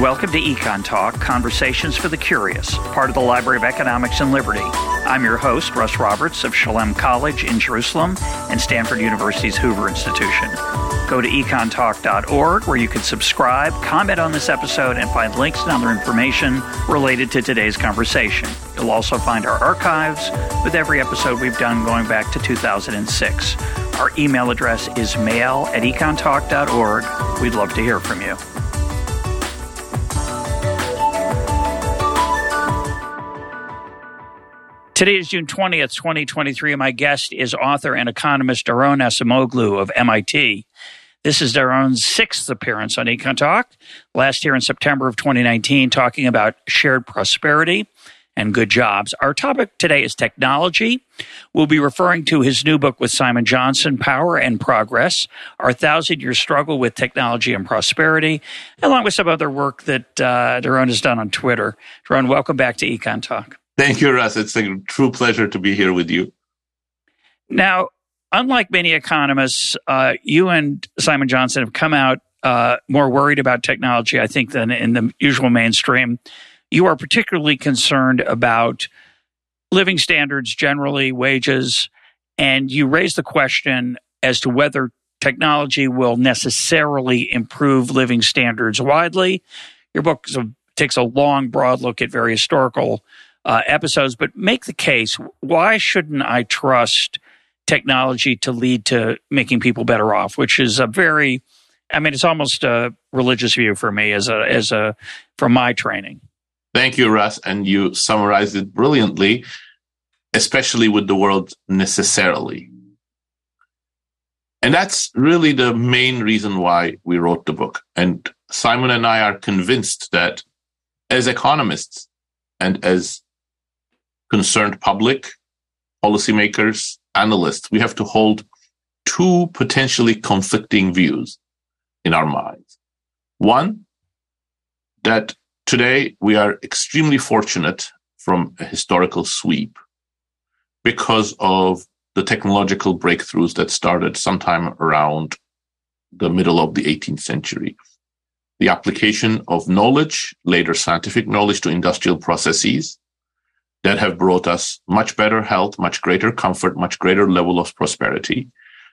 Welcome to Econ Talk, Conversations for the Curious, part of the Library of Economics and Liberty. I'm your host, Russ Roberts of Shalem College in Jerusalem and Stanford University's Hoover Institution. Go to econtalk.org where you can subscribe, comment on this episode, and find links and other information related to today's conversation. You'll also find our archives with every episode we've done going back to 2006. Our email address is mail at econtalk.org. We'd love to hear from you. Today is June 20th, 2023. and My guest is author and economist Daron Acemoglu of MIT. This is Daron's sixth appearance on Econ Talk, last year in September of 2019, talking about shared prosperity and good jobs. Our topic today is technology. We'll be referring to his new book with Simon Johnson, Power and Progress, Our Thousand Year Struggle with Technology and Prosperity, along with some other work that uh, Daron has done on Twitter. Daron, welcome back to Econ Talk. Thank you, Russ. It's a true pleasure to be here with you. Now, unlike many economists, uh, you and Simon Johnson have come out uh, more worried about technology, I think, than in the usual mainstream. You are particularly concerned about living standards generally, wages, and you raise the question as to whether technology will necessarily improve living standards widely. Your book takes a long, broad look at very historical uh, episodes, but make the case why shouldn't I trust technology to lead to making people better off, which is a very, I mean, it's almost a religious view for me as a, as a, from my training. Thank you, Russ. And you summarized it brilliantly, especially with the word necessarily. And that's really the main reason why we wrote the book. And Simon and I are convinced that as economists and as concerned public, policymakers, analysts, we have to hold two potentially conflicting views in our minds. One, that today we are extremely fortunate from a historical sweep because of the technological breakthroughs that started sometime around the middle of the 18th century. The application of knowledge, later scientific knowledge to industrial processes, that have brought us much better health, much greater comfort, much greater level of prosperity.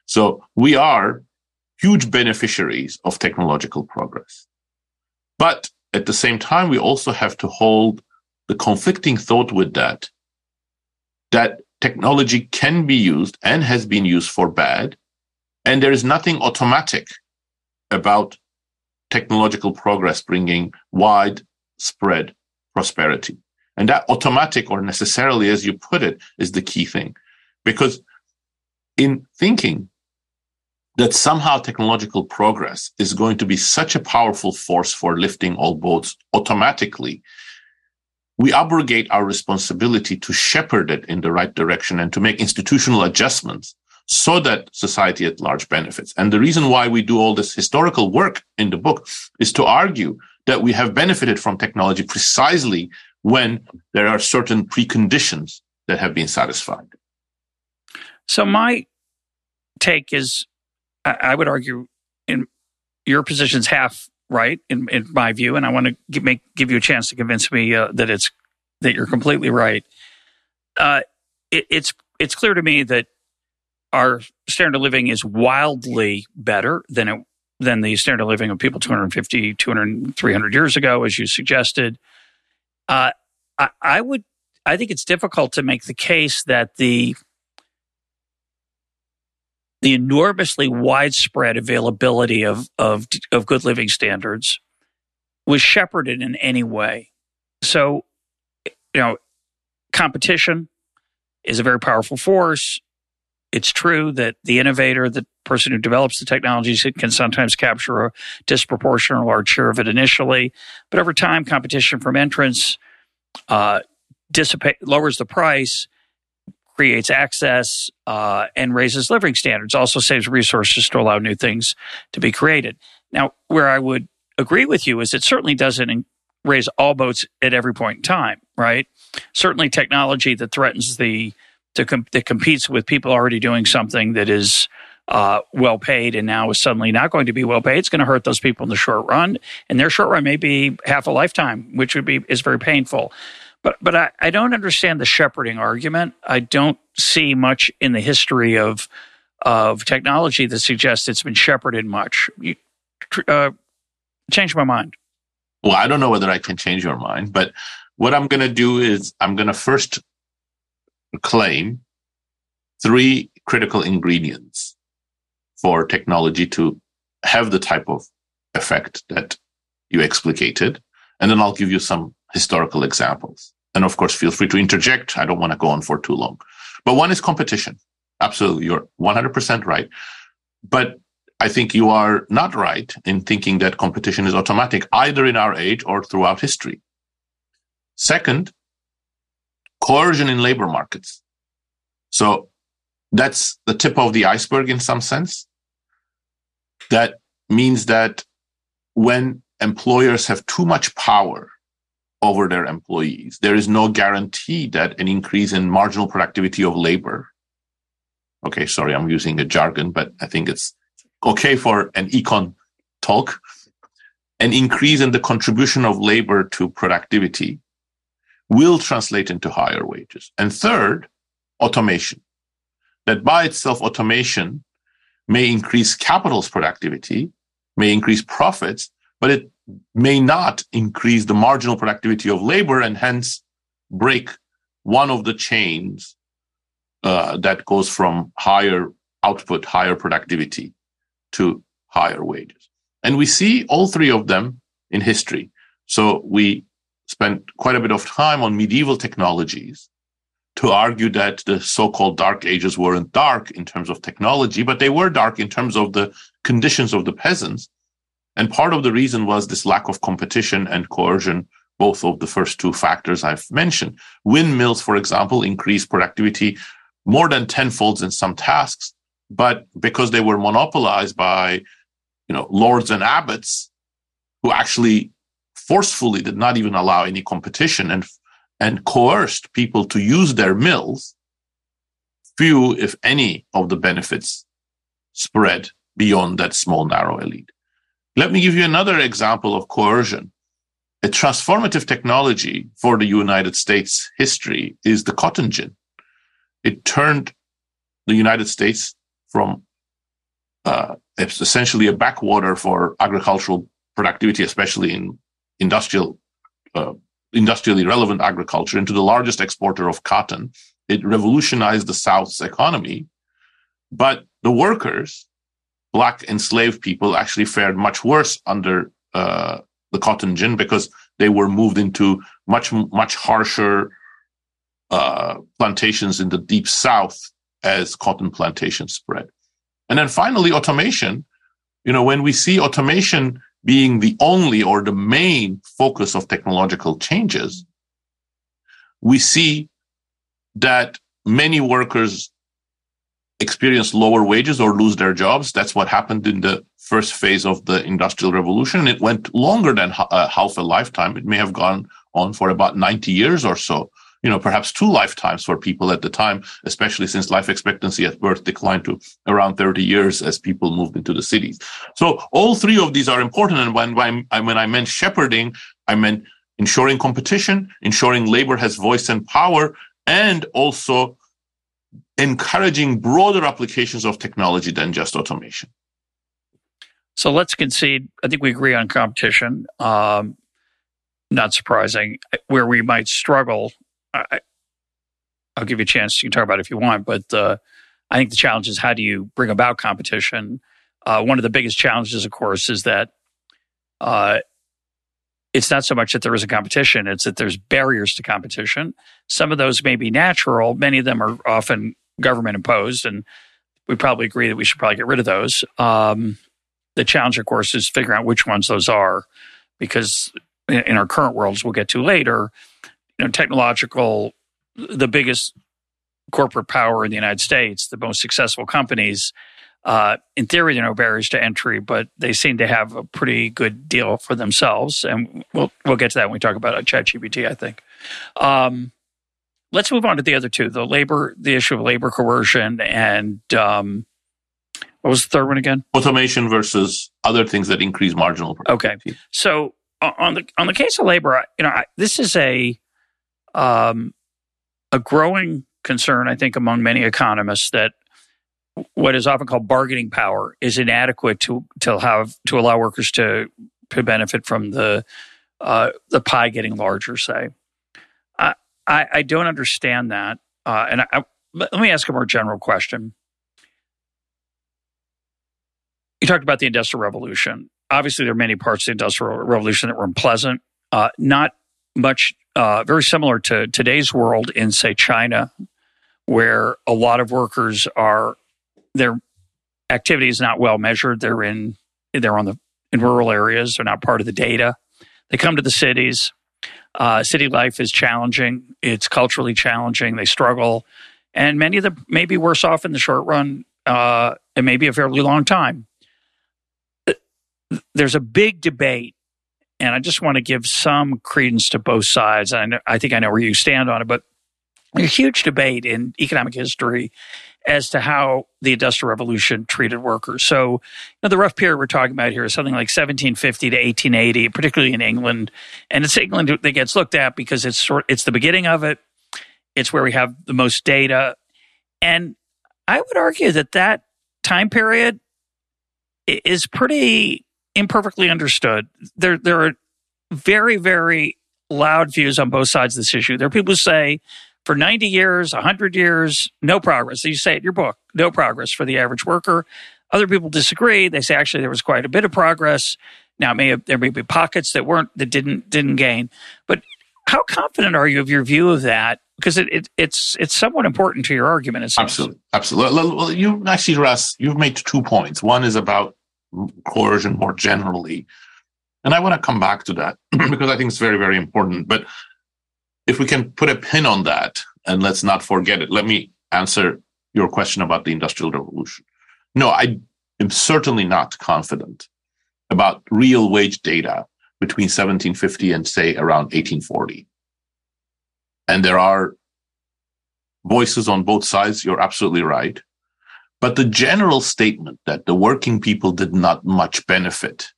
So we are huge beneficiaries of technological progress. But at the same time, we also have to hold the conflicting thought with that, that technology can be used and has been used for bad. And there is nothing automatic about technological progress bringing widespread prosperity. And that automatic or necessarily, as you put it, is the key thing. Because in thinking that somehow technological progress is going to be such a powerful force for lifting all boats automatically, we abrogate our responsibility to shepherd it in the right direction and to make institutional adjustments so that society at large benefits. And the reason why we do all this historical work in the book is to argue that we have benefited from technology precisely when there are certain preconditions that have been satisfied. So my take is, I would argue, in your position's half right in, in my view, and I want to give, make give you a chance to convince me uh, that it's that you're completely right. Uh, it, it's it's clear to me that our standard of living is wildly better than it than the standard of living of people 250 200 300 years ago as you suggested uh, I, I would, I think it's difficult to make the case that the the enormously widespread availability of, of, of good living standards was shepherded in any way. So, you know, competition is a very powerful force. It's true that the innovator, the person who develops the technologies, can sometimes capture a disproportionate large share of it initially. But over time, competition from entrants uh, dissipate, lowers the price, creates access, uh, and raises living standards. Also saves resources to allow new things to be created. Now, where I would agree with you is it certainly doesn't raise all boats at every point in time, right? Certainly, technology that threatens the to com- that competes with people already doing something that is uh, well paid and now is suddenly not going to be well paid, it's going to hurt those people in the short run. And their short run may be half a lifetime, which would be is very painful. But but I, I don't understand the shepherding argument. I don't see much in the history of of technology that suggests it's been shepherded much. You, uh, change my mind. Well, I don't know whether I can change your mind, but what I'm going to do is I'm going to first claim three critical ingredients for technology to have the type of effect that you explicated. And then I'll give you some historical examples. And of course, feel free to interject. I don't want to go on for too long. But one is competition. Absolutely. You're 100% right. But I think you are not right in thinking that competition is automatic either in our age or throughout history. Second, coercion in labor markets. So that's the tip of the iceberg in some sense. That means that when employers have too much power over their employees, there is no guarantee that an increase in marginal productivity of labor. Okay, sorry, I'm using a jargon, but I think it's okay for an econ talk. An increase in the contribution of labor to productivity will translate into higher wages. And third, automation. That by itself, automation may increase capital's productivity, may increase profits, but it may not increase the marginal productivity of labor and hence break one of the chains uh, that goes from higher output, higher productivity to higher wages. And we see all three of them in history. So we spent quite a bit of time on medieval technologies to argue that the so-called dark ages weren't dark in terms of technology, but they were dark in terms of the conditions of the peasants. And part of the reason was this lack of competition and coercion, both of the first two factors I've mentioned. Windmills, for example, increased productivity more than tenfold in some tasks, but because they were monopolized by, you know, lords and abbots who actually forcefully did not even allow any competition and and coerced people to use their mills, few, if any, of the benefits spread beyond that small, narrow elite. Let me give you another example of coercion. A transformative technology for the United States history is the cotton gin. It turned the United States from uh, essentially a backwater for agricultural productivity, especially in industrial, uh, industrially relevant agriculture, into the largest exporter of cotton. It revolutionized the South's economy, but the workers, black enslaved people, actually fared much worse under uh, the cotton gin because they were moved into much much harsher uh, plantations in the deep south as cotton plantations spread. And then finally, automation. You know, when we see automation being the only or the main focus of technological changes, we see that many workers experience lower wages or lose their jobs. That's what happened in the first phase of the industrial revolution. It went longer than uh, half a lifetime. It may have gone on for about 90 years or so you know, perhaps two lifetimes for people at the time, especially since life expectancy at birth declined to around 30 years as people moved into the cities. So all three of these are important. And when, when, I, meant shepherding, I meant ensuring competition, ensuring labor has voice and power, and also encouraging broader applications of technology than just automation. So let's concede. I think we agree on competition. Um, not surprising. Where we might struggle I, will give you a chance. You can talk about it if you want, but uh, I think the challenge is how do you bring about competition? Uh, one of the biggest challenges, of course, is that uh, it's not so much that there is a competition; it's that there's barriers to competition. Some of those may be natural; many of them are often government imposed, and we probably agree that we should probably get rid of those. Um, the challenge, of course, is figuring out which ones those are, because in our current worlds, we'll get to later you know, technological, the biggest corporate power in the United States, the most successful companies, uh, in theory, there are no barriers to entry, but they seem to have a pretty good deal for themselves. And we'll we'll get to that when we talk about ChatGPT. I think. Um, let's move on to the other two: the labor, the issue of labor coercion, and um, What was the third one again? Automation versus other things that increase marginal. Okay. So on the on the case of labor, you know, I, this is a um, a growing concern, I think, among many economists that what is often called bargaining power is inadequate to to have to allow workers to to benefit from the uh, the pie getting larger. Say, I I, I don't understand that, uh, and I, I, let me ask a more general question. You talked about the Industrial Revolution. Obviously, there are many parts of the Industrial Revolution that were unpleasant. Uh, not much, uh, very similar to today's world in, say, China, where a lot of workers are their activity is not well measured. They're in they're on the in rural areas. They're not part of the data. They come to the cities. Uh, city life is challenging. It's culturally challenging. They struggle, and many of them may be worse off in the short run. Uh, it may be a fairly long time. There's a big debate, and I just want to give some credence to both sides. I, know, I think I know where you stand on it, but a huge debate in economic history as to how the Industrial Revolution treated workers. So, you know, the rough period we're talking about here is something like 1750 to 1880, particularly in England. And it's England that gets looked at because it's sort, it's the beginning of it. It's where we have the most data. And I would argue that that time period is pretty imperfectly understood. There, there are very, very loud views on both sides of this issue. There are people who say for 90 years, 100 years, no progress. You say it in your book, no progress for the average worker. Other people disagree. They say actually there was quite a bit of progress. Now may have, there may be pockets that weren't that didn't didn't gain. But how confident are you of your view of that? Because it, it it's it's somewhat important to your argument. Absolutely, absolutely. Well, you actually, Russ, you've made two points. One is about coercion more generally, and I want to come back to that because I think it's very very important. But if we can put a pin on that and let's not forget it, let me answer your question about the Industrial Revolution. No, I am certainly not confident about real wage data between 1750 and say around 1840. And there are voices on both sides. You're absolutely right. But the general statement that the working people did not much benefit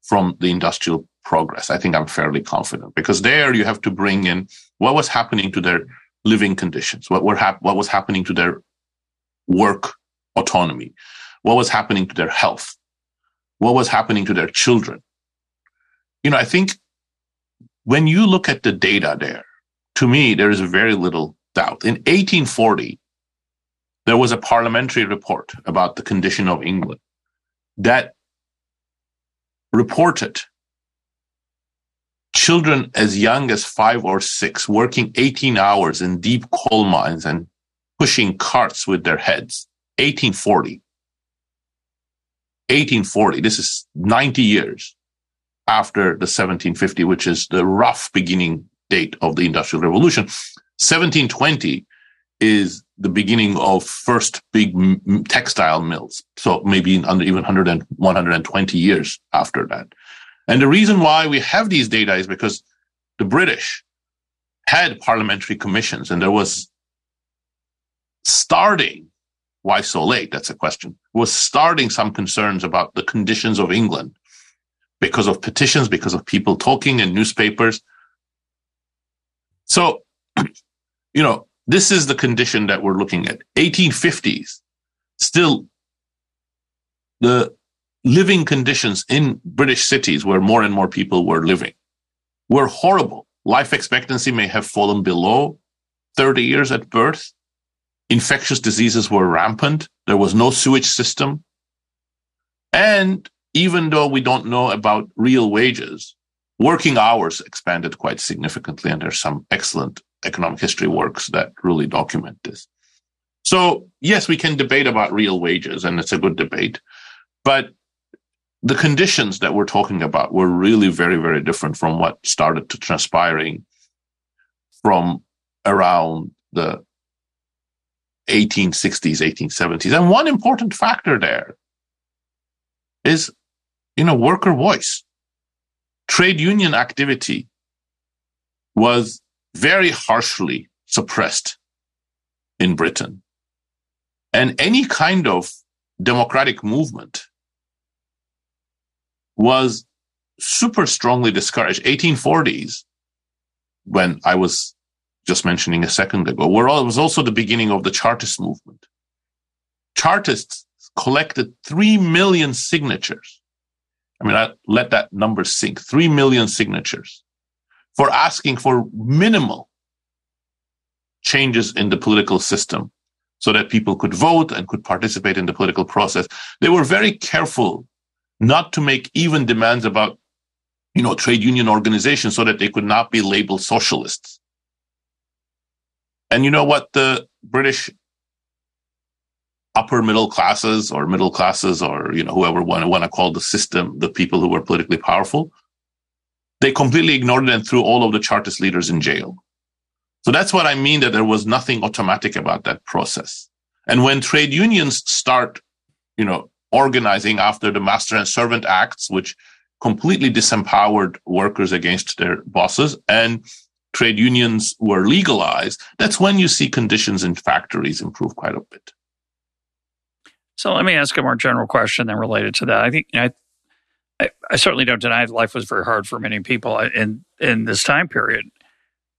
from the industrial progress. I think I'm fairly confident because there you have to bring in what was happening to their living conditions, what were hap- what was happening to their work autonomy, what was happening to their health, what was happening to their children. You know, I think when you look at the data there, to me, there is very little doubt. In 1840, there was a parliamentary report about the condition of England that reported children as young as five or six working 18 hours in deep coal mines and pushing carts with their heads. 1840. 1840. This is 90 years after the 1750, which is the rough beginning date of the Industrial Revolution. 1720 is the beginning of first big textile mills. So maybe under even 100 and 120 years after that. And the reason why we have these data is because the British had parliamentary commissions and there was starting why so late that's a question was starting some concerns about the conditions of england because of petitions because of people talking in newspapers so you know this is the condition that we're looking at 1850s still the living conditions in British cities where more and more people were living were horrible. Life expectancy may have fallen below 30 years at birth. Infectious diseases were rampant. There was no sewage system. And even though we don't know about real wages, working hours expanded quite significantly. And there's some excellent economic history works that really document this. So yes, we can debate about real wages and it's a good debate, but the conditions that we're talking about were really very, very different from what started to transpiring from around the 1860s, 1870s. And one important factor there is, you know, worker voice. Trade union activity was very harshly suppressed in Britain. And any kind of democratic movement was super strongly discouraged. 1840s, when I was just mentioning a second ago, where it was also the beginning of the Chartist movement. Chartists collected 3 million signatures. I mean, I let that number sink 3 million signatures for asking for minimal changes in the political system so that people could vote and could participate in the political process. They were very careful not to make even demands about, you know, trade union organizations so that they could not be labeled socialists. And you know what the British upper middle classes or middle classes or, you know, whoever want, want to call the system, the people who were politically powerful, they completely ignored it and threw all of the Chartist leaders in jail. So that's what I mean that there was nothing automatic about that process. And when trade unions start, you know, organizing after the master and servant acts, which completely disempowered workers against their bosses and trade unions were legalized, that's when you see conditions in factories improve quite a bit. So let me ask a more general question then related to that. I think know, I, I, certainly don't deny that life was very hard for many people in in this time period.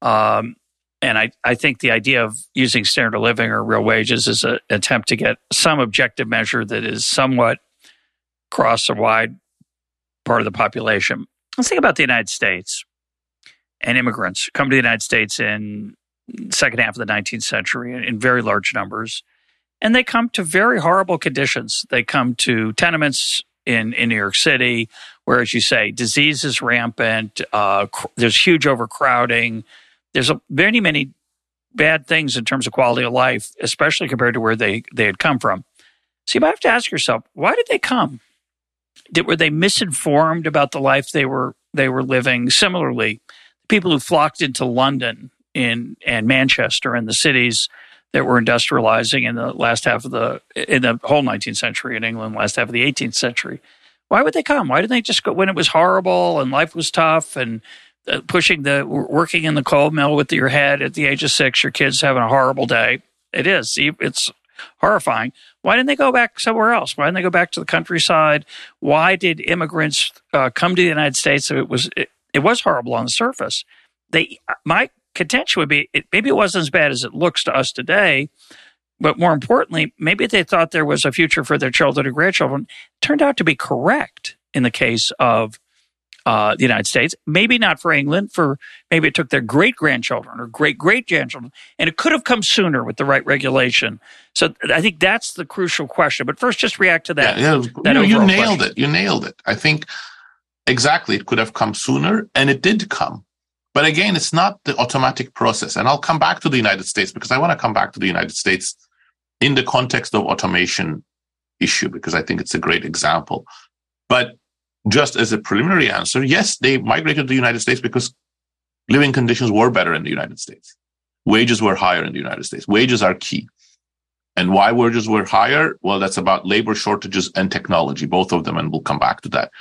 Um, and I, I think the idea of using standard of living or real wages is an attempt to get some objective measure that is somewhat across a wide part of the population. Let's think about the United States and immigrants come to the United States in second half of the 19th century in very large numbers. And they come to very horrible conditions. They come to tenements in, in New York City, where, as you say, disease is rampant. Uh, cr- there's huge overcrowding there's a, many, many bad things in terms of quality of life, especially compared to where they, they had come from. So you might have to ask yourself, why did they come? Did, were they misinformed about the life they were they were living? Similarly, people who flocked into London in and Manchester and the cities that were industrializing in the last half of the in the whole 19th century in England, last half of the 18th century. Why would they come? Why didn't they just go when it was horrible and life was tough and uh, pushing the working in the coal mill with your head at the age of six, your kid's having a horrible day. It is. It's horrifying. Why didn't they go back somewhere else? Why didn't they go back to the countryside? Why did immigrants uh, come to the United States if it was it, it, was horrible on the surface? They my contention would be it, maybe it wasn't as bad as it looks to us today, but more importantly, maybe they thought there was a future for their children and grandchildren. It turned out to be correct in the case of uh, the United States. Maybe not for England. For maybe it took their great grandchildren or great great grandchildren, and it could have come sooner with the right regulation. So I think that's the crucial question. But first, just react to that. Yeah, yeah. That you, you nailed question. it. You nailed it. I think exactly it could have come sooner, and it did come. But again, it's not the automatic process. And I'll come back to the United States because I want to come back to the United States in the context of automation issue because I think it's a great example. But just as a preliminary answer, yes, they migrated to the United States because living conditions were better in the United States. Wages were higher in the United States. Wages are key. And why wages were higher? Well, that's about labor shortages and technology, both of them, and we'll come back to that.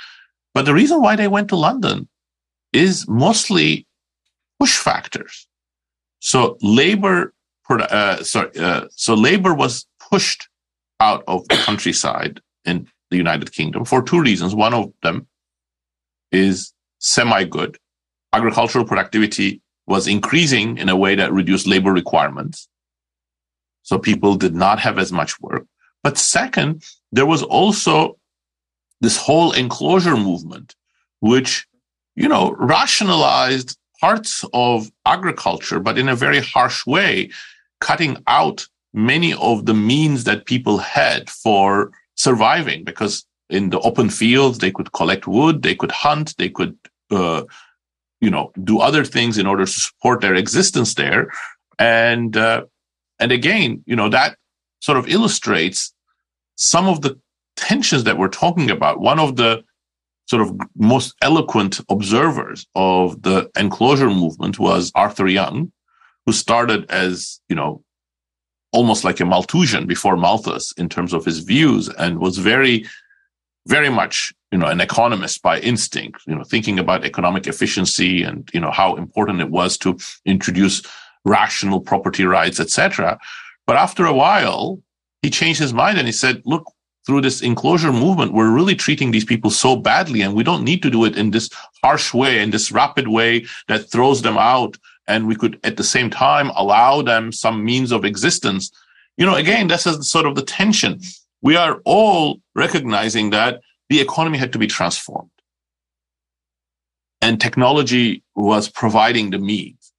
But the reason why they went to London is mostly push factors. So labor, uh, sorry, uh, so labor was pushed out of the countryside in the United Kingdom for two reasons. One of them is semi good. Agricultural productivity was increasing in a way that reduced labor requirements. So people did not have as much work. But second, there was also this whole enclosure movement, which, you know, rationalized parts of agriculture, but in a very harsh way, cutting out many of the means that people had for surviving because in the open fields they could collect wood, they could hunt, they could, uh, you know, do other things in order to support their existence there. And uh, and again, you know, that sort of illustrates some of the tensions that we're talking about. One of the sort of most eloquent observers of the enclosure movement was Arthur Young, who started as, you know, almost like a Malthusian before Malthus in terms of his views and was very, very much, you know, an economist by instinct, you know, thinking about economic efficiency and, you know, how important it was to introduce rational property rights, etc. But after a while, he changed his mind and he said, look, through this enclosure movement, we're really treating these people so badly, and we don't need to do it in this harsh way, in this rapid way that throws them out. And we could, at the same time, allow them some means of existence. You know, again, this is sort of the tension. We are all recognizing that the economy had to be transformed. And technology was providing the means.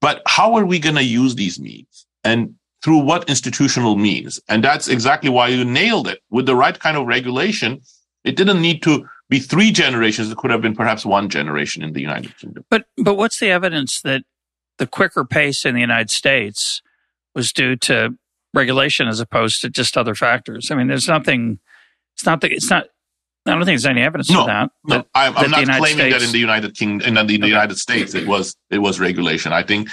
But how are we going to use these means? And through what institutional means? And that's exactly why you nailed it. With the right kind of regulation, it didn't need to be three generations. It could have been perhaps one generation in the United Kingdom. But but what's the evidence that the quicker pace in the United States was due to regulation as opposed to just other factors? I mean, there's nothing. It's not. The, it's not. I don't think there's any evidence no, for that. No, that, I'm, I'm not claiming States, that in the United Kingdom, in the, okay. United States, it was it was regulation. I think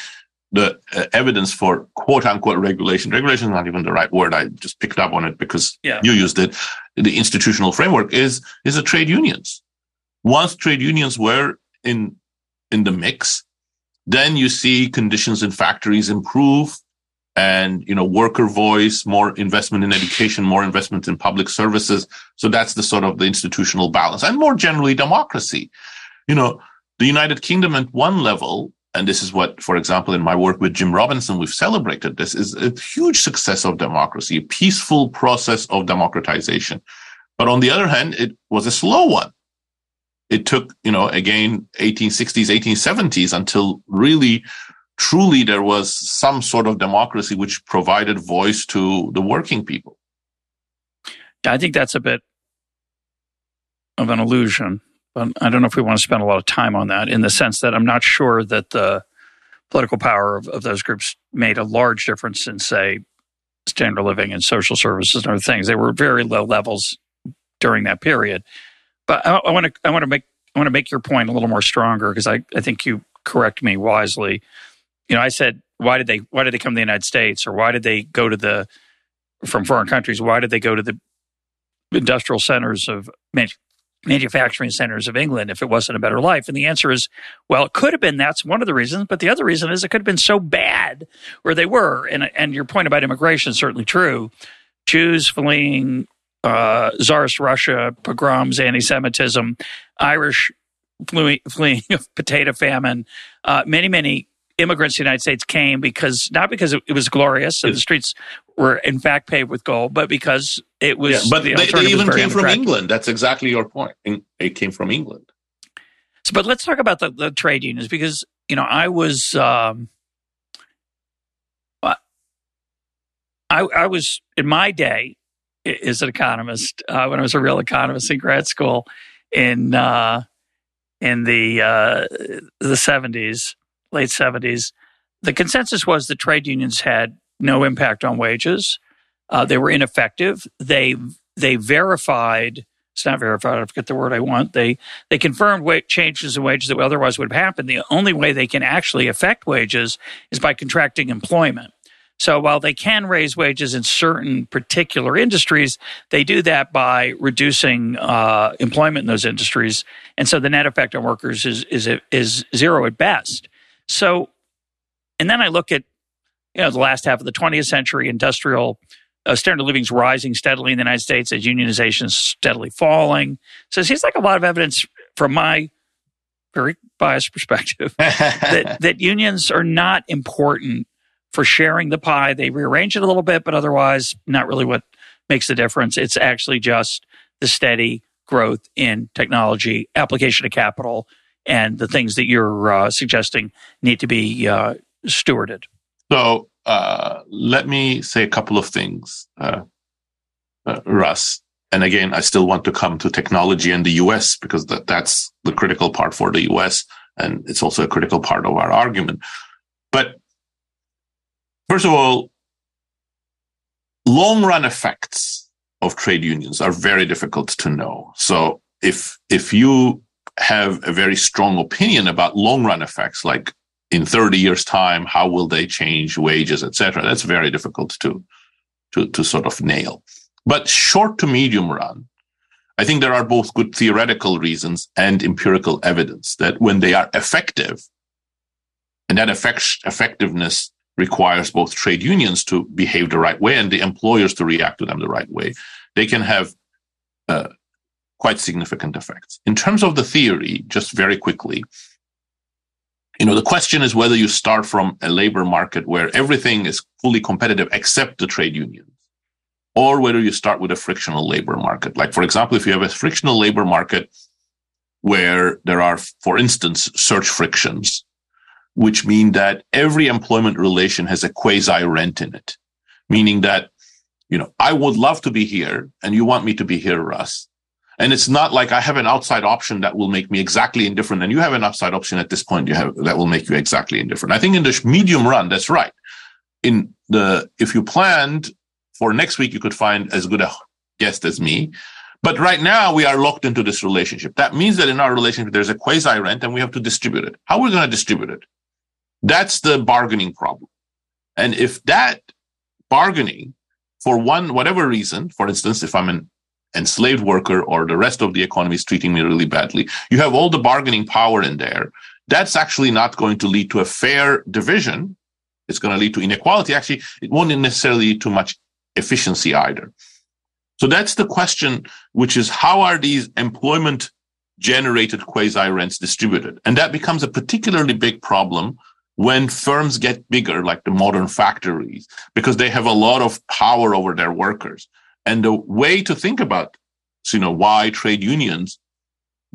the uh, evidence for quote unquote regulation. Regulation is not even the right word. I just picked up on it because yeah. you used it. The institutional framework is is a trade unions. Once trade unions were in in the mix, then you see conditions in factories improve and you know worker voice more investment in education more investment in public services so that's the sort of the institutional balance and more generally democracy you know the united kingdom at one level and this is what, for example, in my work with Jim Robinson, we've celebrated this is a huge success of democracy, a peaceful process of democratization. But on the other hand, it was a slow one. It took, you know, again, 1860s, 1870s until really, truly there was some sort of democracy which provided voice to the working people. Yeah, I think that's a bit of an illusion. But I don't know if we want to spend a lot of time on that in the sense that I'm not sure that the political power of, of those groups made a large difference in, say, standard living and social services and other things. They were very low levels during that period. But I, I want to I want to make I want to make your point a little more stronger because I, I think you correct me wisely. You know, I said why did they why did they come to the United States or why did they go to the from foreign countries? Why did they go to the industrial centers of manufacturing centers of England if it wasn't a better life? And the answer is, well, it could have been. That's one of the reasons. But the other reason is it could have been so bad where they were. And, and your point about immigration is certainly true. Jews fleeing uh, Russia, pogroms, anti Semitism, Irish fleeing, fleeing potato famine, uh, many, many immigrants to the United States came because not because it, was glorious and the streets were in fact paved with gold, but because it was. Yeah, but the they, they even came from England. That's exactly your point. It came from England. So, but let's talk about the, the trade unions because you know I was. Um, I, I was in my day as an economist uh, when I was a real economist in grad school in uh, in the uh, the seventies late 70s, the consensus was that trade unions had no impact on wages. Uh, they were ineffective. They they verified. It's not verified. I forget the word I want. They they confirmed wa- changes in wages that otherwise would have happened. The only way they can actually affect wages is by contracting employment. So while they can raise wages in certain particular industries, they do that by reducing uh, employment in those industries, and so the net effect on workers is is is zero at best. So, and then I look at, you know, the last half of the 20th century, industrial uh, standard of living is rising steadily in the United States as unionization is steadily falling. So it seems like a lot of evidence from my very biased perspective that, that unions are not important for sharing the pie. They rearrange it a little bit, but otherwise not really what makes the difference. It's actually just the steady growth in technology, application of capital, and the things that you're uh, suggesting need to be uh, stewarded. So uh, let me say a couple of things, uh, uh, Russ. And again, I still want to come to technology and the US because that, that's the critical part for the US. And it's also a critical part of our argument. But first of all, long run effects of trade unions are very difficult to know. So if, if you have a very strong opinion about long run effects, like in 30 years time, how will they change wages, etc. That's very difficult to, to, to sort of nail. But short to medium run, I think there are both good theoretical reasons and empirical evidence that when they are effective, and that effect, effectiveness requires both trade unions to behave the right way and the employers to react to them the right way. they can have uh, quite significant effects. In terms of the theory, just very quickly, you know, the question is whether you start from a labor market where everything is fully competitive except the trade unions, or whether you start with a frictional labor market. Like, for example, if you have a frictional labor market where there are, for instance, search frictions, which mean that every employment relation has a quasi rent in it, meaning that, you know, I would love to be here and you want me to be here, Russ. And it's not like I have an outside option that will make me exactly indifferent and you have an outside option at this point you have that will make you exactly indifferent. I think in the medium run, that's right. In the, if you planned for next week, you could find as good a guest as me. But right now we are locked into this relationship. That means that in our relationship, there's a quasi rent and we have to distribute it. How are we going to distribute it? That's the bargaining problem. And if that bargaining for one, whatever reason, for instance, if I'm an enslaved worker or the rest of the economy is treating me really badly, you have all the bargaining power in there. That's actually not going to lead to a fair division. It's going to lead to inequality. Actually, it won't necessarily lead to much efficiency either. So that's the question, which is how are these employment generated quasi rents distributed? And that becomes a particularly big problem when firms get bigger, like the modern factories, because they have a lot of power over their workers. And the way to think about, you know, why trade unions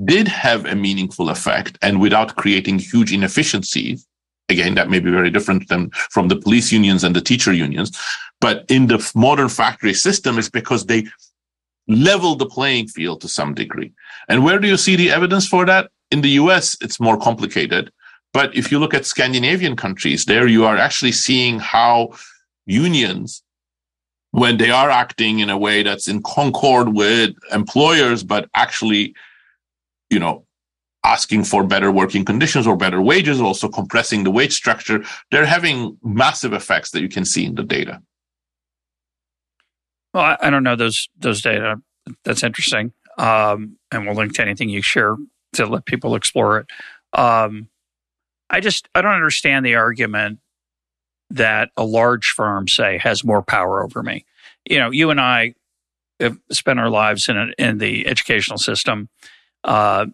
did have a meaningful effect and without creating huge inefficiencies. Again, that may be very different than from the police unions and the teacher unions. But in the modern factory system is because they level the playing field to some degree. And where do you see the evidence for that? In the US, it's more complicated. But if you look at Scandinavian countries, there you are actually seeing how unions, when they are acting in a way that's in concord with employers, but actually, you know, asking for better working conditions or better wages, also compressing the wage structure, they're having massive effects that you can see in the data. Well, I, I don't know those those data. That's interesting, um, and we'll link to anything you share to let people explore it. Um, I just I don't understand the argument that a large firm say has more power over me. You know, you and I have spent our lives in a, in the educational system. Uh,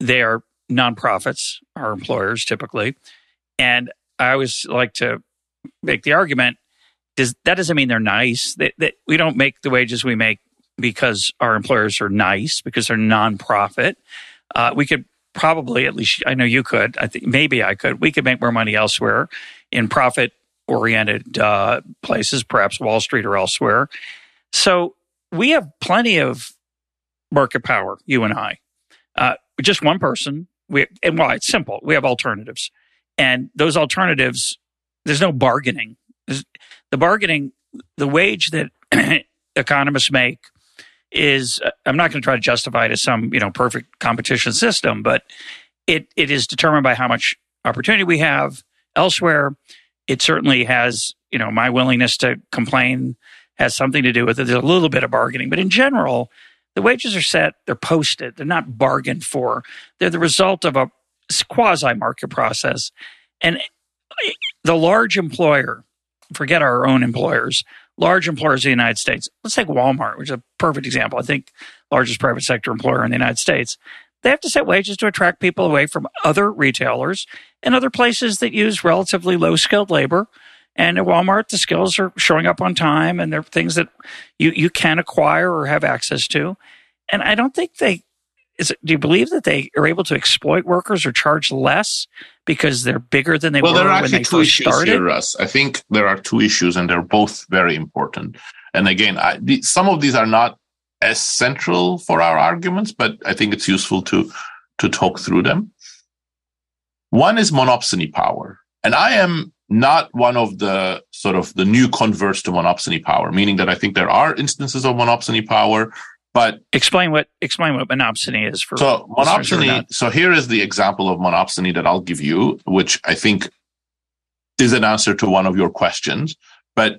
they are nonprofits, our employers typically, and I always like to make the argument does that doesn't mean they're nice. That, we don't make the wages we make because our employers are nice because they're nonprofit. Uh, we could probably at least I know you could. I think maybe I could. We could make more money elsewhere in profit oriented uh, places, perhaps Wall Street or elsewhere. So we have plenty of market power. You and I, uh, just one person. We and well, it's simple. We have alternatives, and those alternatives. There's no bargaining. There's, the bargaining, the wage that economists make is uh, I'm not going to try to justify it as some you know perfect competition system, but it it is determined by how much opportunity we have elsewhere. It certainly has you know my willingness to complain has something to do with it. There's a little bit of bargaining, but in general, the wages are set. They're posted. They're not bargained for. They're the result of a quasi market process, and the large employer. Forget our own employers large employers in the United States, let's take Walmart, which is a perfect example. I think largest private sector employer in the United States. They have to set wages to attract people away from other retailers and other places that use relatively low skilled labor. And at Walmart, the skills are showing up on time and they're things that you, you can acquire or have access to. And I don't think they is it, do you believe that they are able to exploit workers or charge less because they're bigger than they well, were there are when actually they two first issues started? Here, Russ. I think there are two issues, and they're both very important. And again, I, the, some of these are not as central for our arguments, but I think it's useful to to talk through them. One is monopsony power, and I am not one of the sort of the new converts to monopsony power, meaning that I think there are instances of monopsony power but explain what explain what monopsony is for so monopsony. So here is the example of monopsony that I'll give you, which I think is an answer to one of your questions. But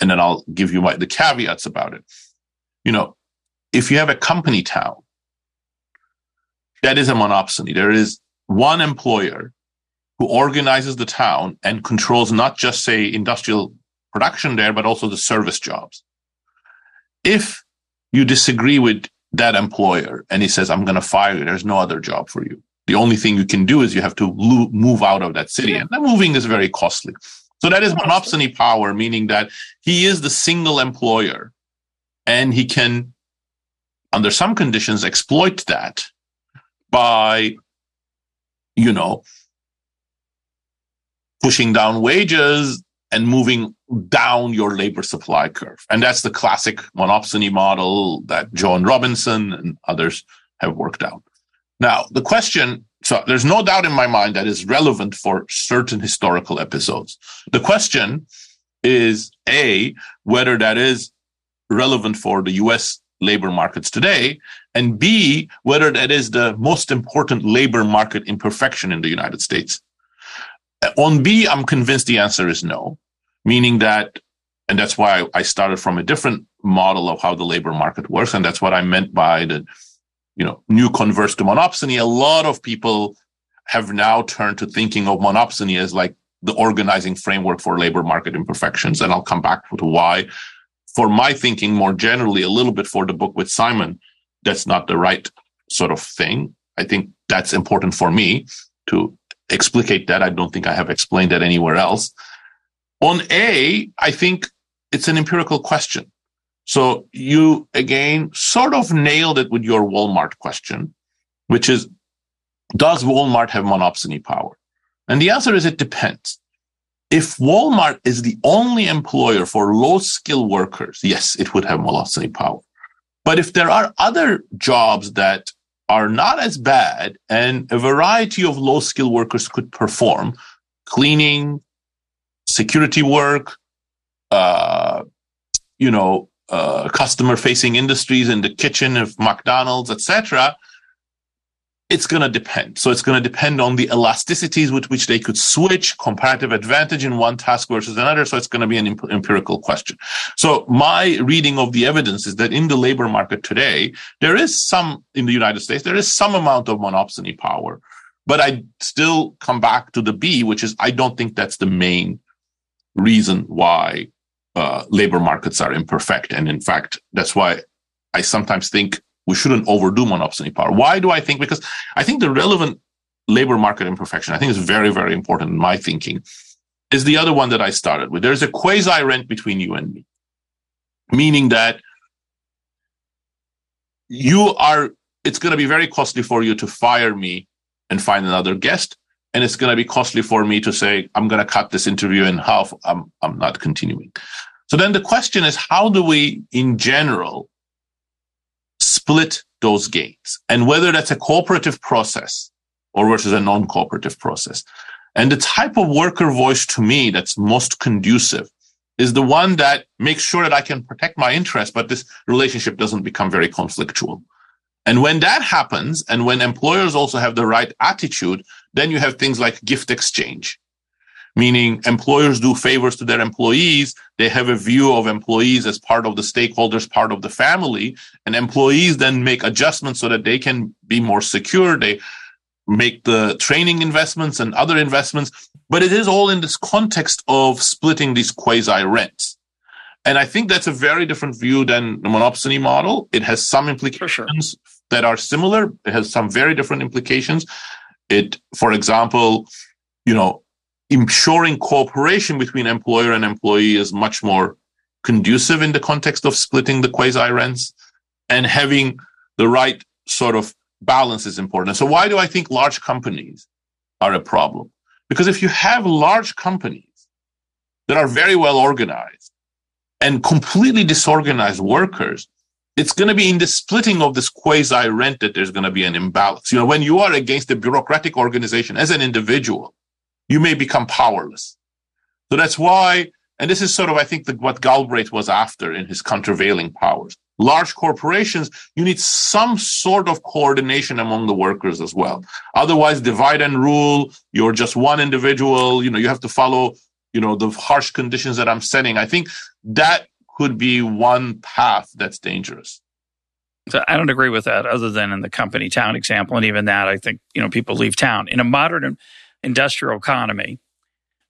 and then I'll give you my, the caveats about it. You know, if you have a company town, that is a monopsony. There is one employer who organizes the town and controls not just say industrial production there, but also the service jobs. If you disagree with that employer and he says, I'm going to fire you. There's no other job for you. The only thing you can do is you have to lo- move out of that city. Yeah. And that moving is very costly. So that is monopsony power, meaning that he is the single employer and he can, under some conditions, exploit that by, you know, pushing down wages and moving down your labor supply curve. And that's the classic monopsony model that Joan Robinson and others have worked out. Now, the question so there's no doubt in my mind that is relevant for certain historical episodes. The question is A, whether that is relevant for the US labor markets today, and B, whether that is the most important labor market imperfection in the United States. On B, I'm convinced the answer is no meaning that, and that's why I started from a different model of how the labor market works. And that's what I meant by the, you know, new converse to monopsony. A lot of people have now turned to thinking of monopsony as like the organizing framework for labor market imperfections. And I'll come back to why. For my thinking more generally, a little bit for the book with Simon, that's not the right sort of thing. I think that's important for me to explicate that. I don't think I have explained that anywhere else. On A, I think it's an empirical question. So you again sort of nailed it with your Walmart question, which is, does Walmart have monopsony power? And the answer is it depends. If Walmart is the only employer for low skill workers, yes, it would have monopsony power. But if there are other jobs that are not as bad and a variety of low skill workers could perform cleaning, security work, uh, you know, uh, customer facing industries in the kitchen of McDonald's, etc. It's going to depend. So it's going to depend on the elasticities with which they could switch comparative advantage in one task versus another. So it's going to be an imp- empirical question. So my reading of the evidence is that in the labor market today, there is some in the United States, there is some amount of monopsony power. But I still come back to the B, which is I don't think that's the main reason why uh, labor markets are imperfect. And in fact, that's why I sometimes think we shouldn't overdo monopsony power. Why do I think? Because I think the relevant labor market imperfection, I think is very, very important in my thinking, is the other one that I started with. There's a quasi rent between you and me, meaning that you are, it's going to be very costly for you to fire me and find another guest and it's going to be costly for me to say i'm going to cut this interview in half i'm i'm not continuing so then the question is how do we in general split those gains and whether that's a cooperative process or versus a non-cooperative process. And the type of worker voice to me that's most conducive is the one that makes sure that I can protect my interests, but this relationship doesn't become very conflictual. And when that happens, and when employers also have the right attitude, then you have things like gift exchange, meaning employers do favors to their employees. They have a view of employees as part of the stakeholders, part of the family, and employees then make adjustments so that they can be more secure. They make the training investments and other investments, but it is all in this context of splitting these quasi rents. And I think that's a very different view than the monopsony model. It has some implications sure. that are similar. It has some very different implications. It, for example, you know, ensuring cooperation between employer and employee is much more conducive in the context of splitting the quasi rents and having the right sort of balance is important. So why do I think large companies are a problem? Because if you have large companies that are very well organized and completely disorganized workers, it's going to be in the splitting of this quasi rent that there's going to be an imbalance. You know, when you are against a bureaucratic organization as an individual, you may become powerless. So that's why, and this is sort of, I think, the, what Galbraith was after in his countervailing powers. Large corporations, you need some sort of coordination among the workers as well. Otherwise, divide and rule. You're just one individual. You know, you have to follow, you know, the harsh conditions that I'm setting. I think that could be one path that's dangerous. So I don't agree with that, other than in the company town example, and even that I think you know people leave town in a modern industrial economy.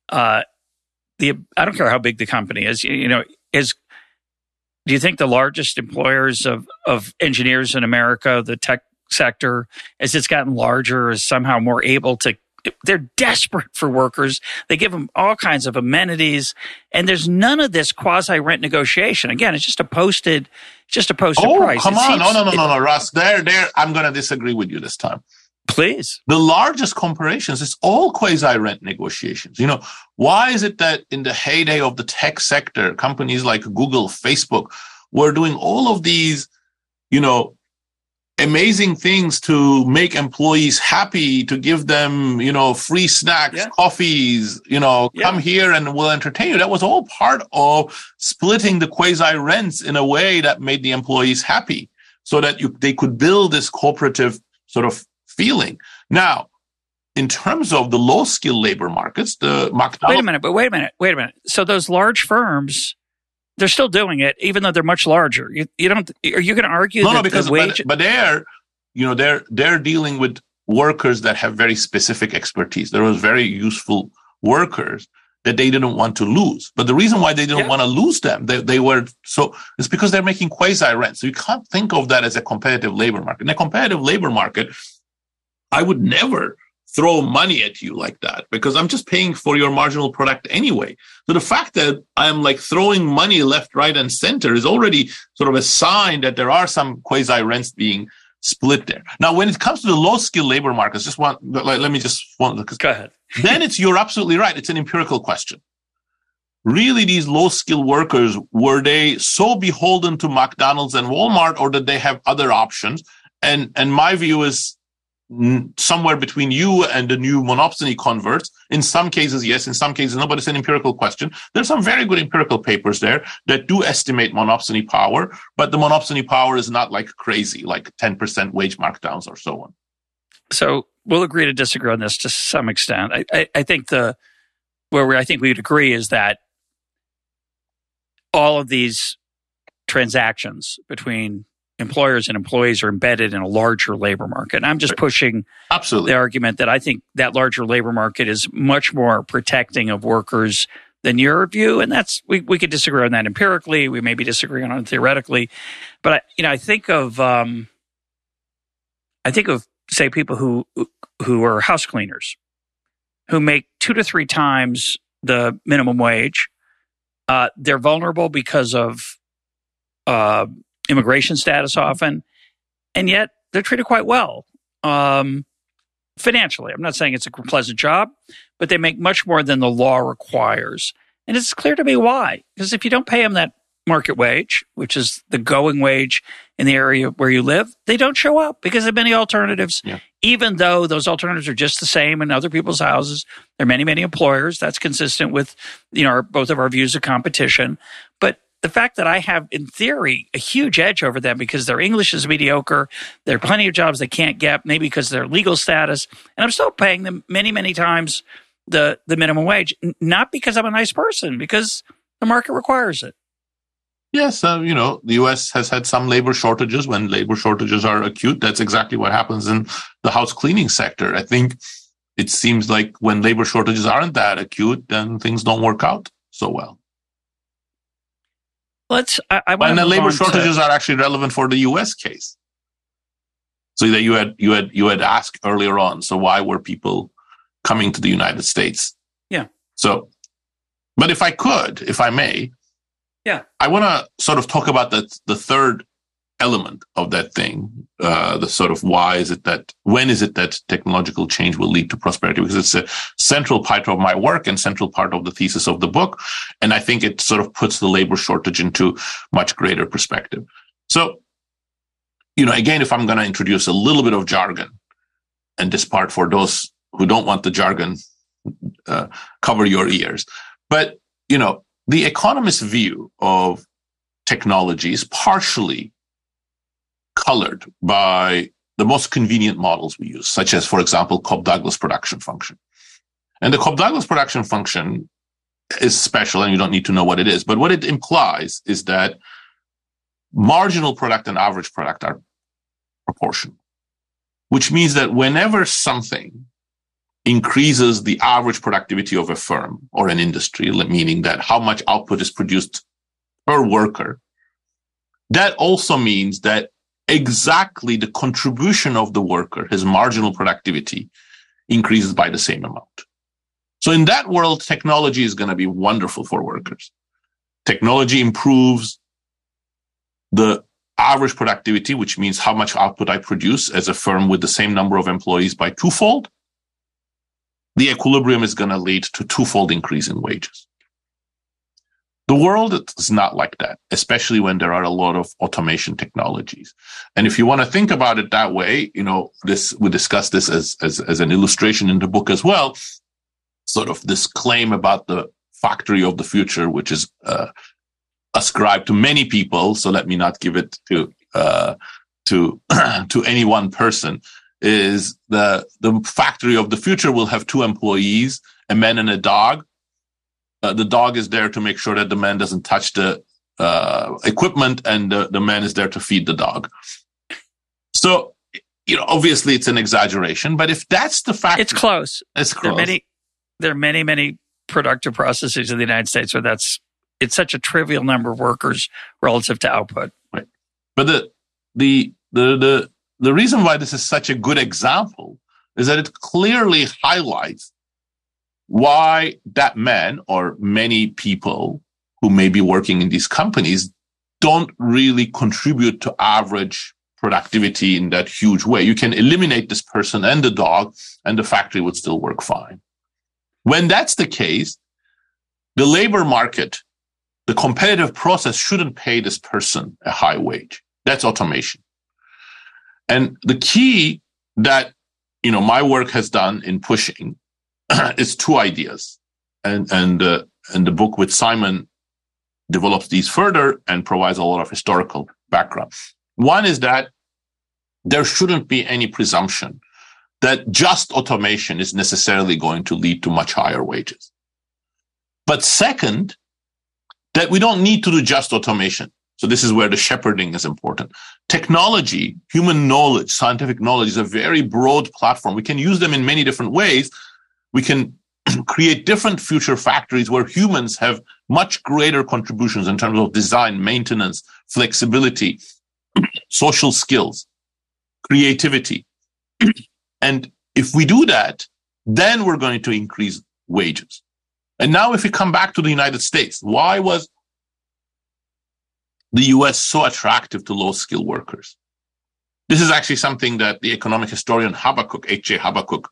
Uh, the I don't care how big the company is, you know, is do you think the largest employers of, of engineers in America, the tech sector, as it's gotten larger, is somehow more able to they're desperate for workers. They give them all kinds of amenities, and there's none of this quasi rent negotiation. Again, it's just a posted, just a posted oh, price. come it on, seems, no, no, no, no, no, Russ. There, there. I'm going to disagree with you this time. Please. The largest corporations, it's all quasi rent negotiations. You know, why is it that in the heyday of the tech sector, companies like Google, Facebook were doing all of these, you know, amazing things to make employees happy, to give them, you know, free snacks, yeah. coffees, you know, yeah. come here and we'll entertain you. That was all part of splitting the quasi rents in a way that made the employees happy so that you, they could build this cooperative sort of feeling. Now, in terms of the low skill labor markets, the McDonald's- Wait a minute, but wait a minute, wait a minute. So those large firms they're still doing it, even though they're much larger. You, you don't. Are you going to argue? No, no, because the wage- but, but they're, you know, they're they're dealing with workers that have very specific expertise. There was very useful workers that they didn't want to lose. But the reason why they didn't yeah. want to lose them, they, they were so it's because they're making quasi rent. So you can't think of that as a competitive labor market. In a competitive labor market, I would never throw money at you like that because I'm just paying for your marginal product anyway. So the fact that I'm like throwing money left, right, and center is already sort of a sign that there are some quasi rents being split there. Now, when it comes to the low skill labor markets, just want like, let me just want go ahead. then it's you're absolutely right. It's an empirical question. Really, these low skill workers were they so beholden to McDonald's and Walmart, or did they have other options? And and my view is somewhere between you and the new monopsony converts. In some cases, yes. In some cases, no. But it's an empirical question. There's some very good empirical papers there that do estimate monopsony power, but the monopsony power is not like crazy, like 10% wage markdowns or so on. So we'll agree to disagree on this to some extent. I, I, I think the where I think we would agree is that all of these transactions between employers and employees are embedded in a larger labor market. And I'm just pushing absolutely the argument that I think that larger labor market is much more protecting of workers than your view. And that's we, we could disagree on that empirically. We may be disagreeing on it theoretically. But I, you know, I think of um, I think of say people who who are house cleaners who make two to three times the minimum wage. Uh, they're vulnerable because of uh, immigration status often, and yet they're treated quite well um, financially. I'm not saying it's a pleasant job, but they make much more than the law requires. And it's clear to me why. Because if you don't pay them that market wage, which is the going wage in the area where you live, they don't show up because there are many alternatives. Yeah. Even though those alternatives are just the same in other people's houses, there are many, many employers. That's consistent with, you know, our, both of our views of competition. The fact that I have, in theory, a huge edge over them because their English is mediocre. There are plenty of jobs they can't get, maybe because their legal status. And I'm still paying them many, many times the, the minimum wage, not because I'm a nice person, because the market requires it. Yes, uh, you know, the US has had some labor shortages. When labor shortages are acute, that's exactly what happens in the house cleaning sector. I think it seems like when labor shortages aren't that acute, then things don't work out so well. Let's. I, I and the labor shortages to, are actually relevant for the U.S. case. So that you had you had you had asked earlier on. So why were people coming to the United States? Yeah. So, but if I could, if I may, yeah, I want to sort of talk about the the third element of that thing, uh, the sort of why is it that, when is it that technological change will lead to prosperity? Because it's a central part of my work and central part of the thesis of the book. And I think it sort of puts the labor shortage into much greater perspective. So, you know, again, if I'm going to introduce a little bit of jargon and this part for those who don't want the jargon, uh, cover your ears. But, you know, the economist's view of technology is partially colored by the most convenient models we use, such as, for example, Cobb-Douglas production function. And the Cobb-Douglas production function is special and you don't need to know what it is. But what it implies is that marginal product and average product are proportional, which means that whenever something increases the average productivity of a firm or an industry, meaning that how much output is produced per worker, that also means that exactly the contribution of the worker, his marginal productivity, increases by the same amount. So in that world, technology is going to be wonderful for workers. Technology improves the average productivity, which means how much output I produce as a firm with the same number of employees by twofold. The equilibrium is going to lead to twofold increase in wages. The world is not like that, especially when there are a lot of automation technologies. And if you want to think about it that way, you know, this, we discuss this as, as, as an illustration in the book as well. Sort of this claim about the factory of the future, which is, uh, ascribed to many people. So let me not give it to, uh, to, to any one person is the, the factory of the future will have two employees, a man and a dog uh, the dog is there to make sure that the man doesn't touch the uh, equipment and the, the man is there to feed the dog. So, you know, obviously it's an exaggeration, but if that's the fact, it's close. It's close. There are many, there are many, many productive processes in the United States where that's, it's such a trivial number of workers relative to output. Right. But the, the, the, the, the reason why this is such a good example is that it clearly highlights why that man or many people who may be working in these companies don't really contribute to average productivity in that huge way. You can eliminate this person and the dog and the factory would still work fine. When that's the case, the labor market, the competitive process shouldn't pay this person a high wage. That's automation. And the key that, you know, my work has done in pushing it's two ideas, and and uh, and the book with Simon develops these further and provides a lot of historical background. One is that there shouldn't be any presumption that just automation is necessarily going to lead to much higher wages. But second, that we don't need to do just automation. So this is where the shepherding is important. Technology, human knowledge, scientific knowledge is a very broad platform. We can use them in many different ways we can create different future factories where humans have much greater contributions in terms of design, maintenance, flexibility, social skills, creativity. and if we do that, then we're going to increase wages. And now if we come back to the United States, why was the US so attractive to low skill workers? This is actually something that the economic historian Habakkuk, H.J. Habakkuk,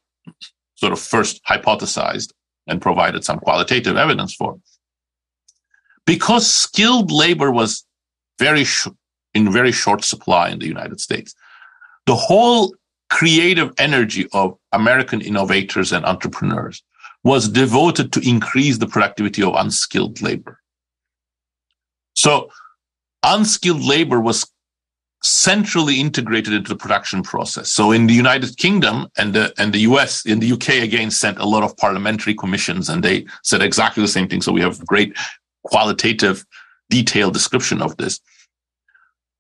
sort of first hypothesized and provided some qualitative evidence for. Because skilled labor was very sh- in very short supply in the United States, the whole creative energy of American innovators and entrepreneurs was devoted to increase the productivity of unskilled labor. So unskilled labor was centrally integrated into the production process. So in the United Kingdom and the, and the US, in the UK again sent a lot of parliamentary commissions and they said exactly the same thing. So we have great qualitative detailed description of this.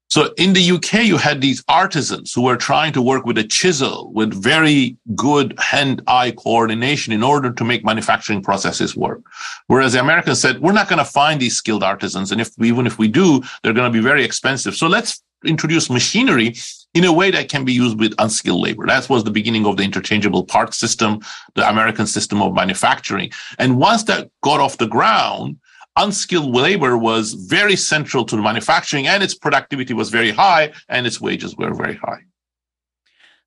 So in the UK, you had these artisans who were trying to work with a chisel with very good hand-eye coordination in order to make manufacturing processes work. Whereas the Americans said, we're not going to find these skilled artisans. And if even if we do, they're going to be very expensive. So let's introduce machinery in a way that can be used with unskilled labor. That was the beginning of the interchangeable part system, the American system of manufacturing. And once that got off the ground, unskilled labor was very central to the manufacturing and its productivity was very high and its wages were very high.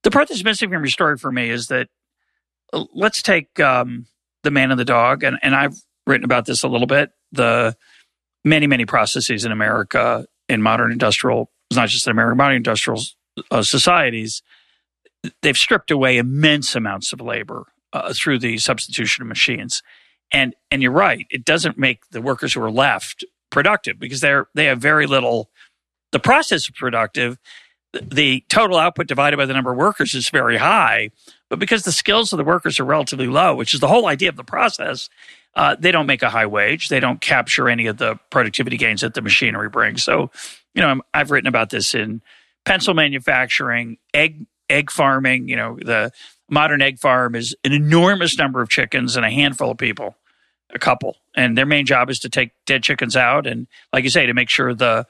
The part that's missing from your story for me is that uh, let's take um, the man and the dog, and, and I've written about this a little bit. The many, many processes in America in modern industrial it's not just in American modern industrial uh, societies, they've stripped away immense amounts of labor uh, through the substitution of machines. And and you're right, it doesn't make the workers who are left productive because they're they have very little. The process is productive, the total output divided by the number of workers is very high, but because the skills of the workers are relatively low, which is the whole idea of the process, uh, they don't make a high wage. They don't capture any of the productivity gains that the machinery brings. So you know, i have written about this in pencil manufacturing, egg egg farming. You know, the modern egg farm is an enormous number of chickens and a handful of people, a couple, and their main job is to take dead chickens out and, like you say, to make sure the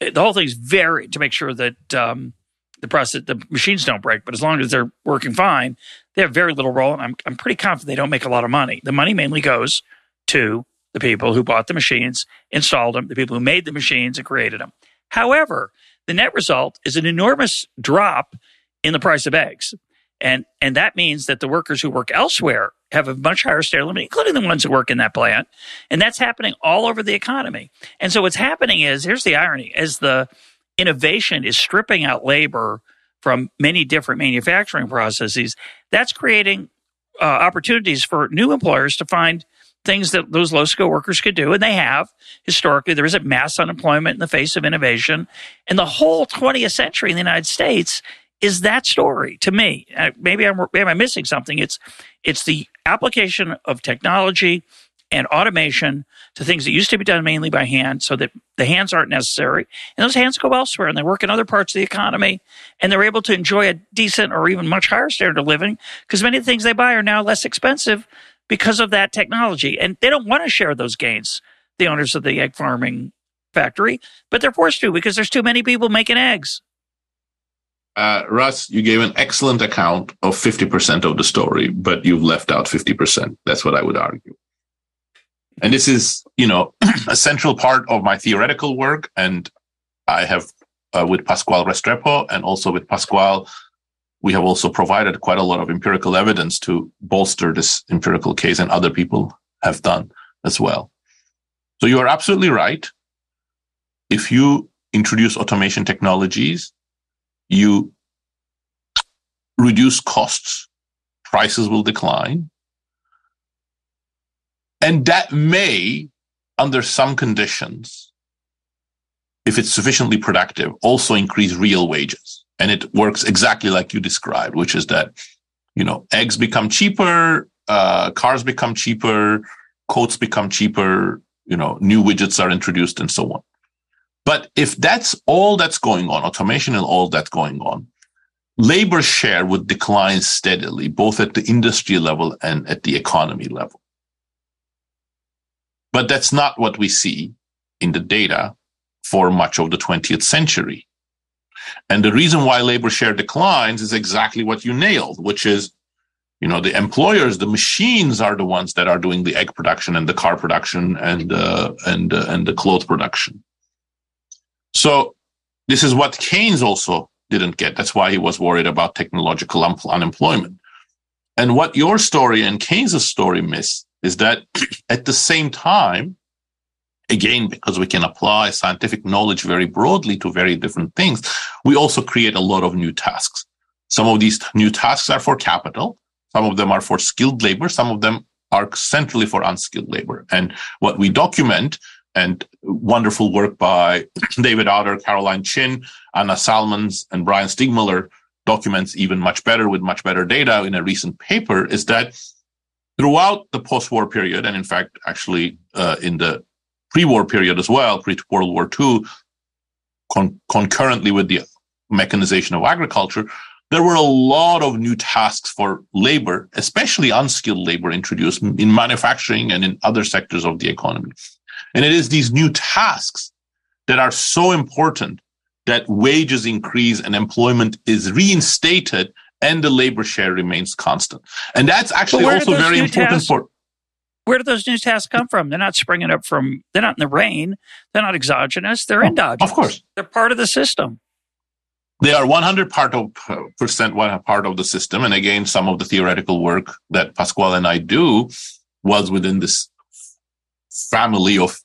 the whole thing's very to make sure that um, the process the machines don't break. But as long as they're working fine, they have very little role. And I'm I'm pretty confident they don't make a lot of money. The money mainly goes to the people who bought the machines, installed them, the people who made the machines and created them. However, the net result is an enormous drop in the price of eggs. And, and that means that the workers who work elsewhere have a much higher standard limit, including the ones who work in that plant. And that's happening all over the economy. And so what's happening is here's the irony as the innovation is stripping out labor from many different manufacturing processes, that's creating uh, opportunities for new employers to find things that those low skill workers could do. And they have historically. There isn't mass unemployment in the face of innovation. And the whole 20th century in the United States is that story to me. Uh, maybe I'm maybe I'm missing something. It's it's the application of technology and automation to things that used to be done mainly by hand so that the hands aren't necessary. And those hands go elsewhere and they work in other parts of the economy and they're able to enjoy a decent or even much higher standard of living because many of the things they buy are now less expensive because of that technology. And they don't want to share those gains, the owners of the egg farming factory, but they're forced to because there's too many people making eggs. Uh, Russ, you gave an excellent account of 50% of the story, but you've left out 50%. That's what I would argue. And this is, you know, a central part of my theoretical work. And I have, uh, with Pascual Restrepo and also with Pascual, we have also provided quite a lot of empirical evidence to bolster this empirical case and other people have done as well. So you are absolutely right. If you introduce automation technologies, you reduce costs, prices will decline. And that may, under some conditions, if it's sufficiently productive, also increase real wages. And it works exactly like you described, which is that, you know, eggs become cheaper, uh, cars become cheaper, coats become cheaper, you know, new widgets are introduced and so on. But if that's all that's going on, automation and all that's going on, labor share would decline steadily, both at the industry level and at the economy level. But that's not what we see in the data for much of the 20th century. And the reason why labor share declines is exactly what you nailed, which is, you know, the employers, the machines are the ones that are doing the egg production and the car production and uh, and uh, and the cloth production. So this is what Keynes also didn't get. That's why he was worried about technological un- unemployment. And what your story and Keynes' story miss is that at the same time, again, because we can apply scientific knowledge very broadly to very different things, we also create a lot of new tasks. Some of these new tasks are for capital. Some of them are for skilled labor. Some of them are centrally for unskilled labor. And what we document and wonderful work by David Autor, Caroline Chin, Anna Salomons, and Bryan Seegmiller documents even much better with much better data in a recent paper is that throughout the post-war period, and in fact, actually uh, in the pre-war period as well, pre-World War II, con- concurrently with the mechanization of agriculture, there were a lot of new tasks for labor, especially unskilled labor introduced in manufacturing and in other sectors of the economy. And it is these new tasks that are so important that wages increase and employment is reinstated and the labor share remains constant. And that's actually also very important tasks, for. Where do those new tasks come from? They're not springing up from, they're not in the rain. They're not exogenous. They're oh, endogenous. Of course. They're part of the system. They are 100 part of, percent one part of the system. And again, some of the theoretical work that Pascual and I do was within this family of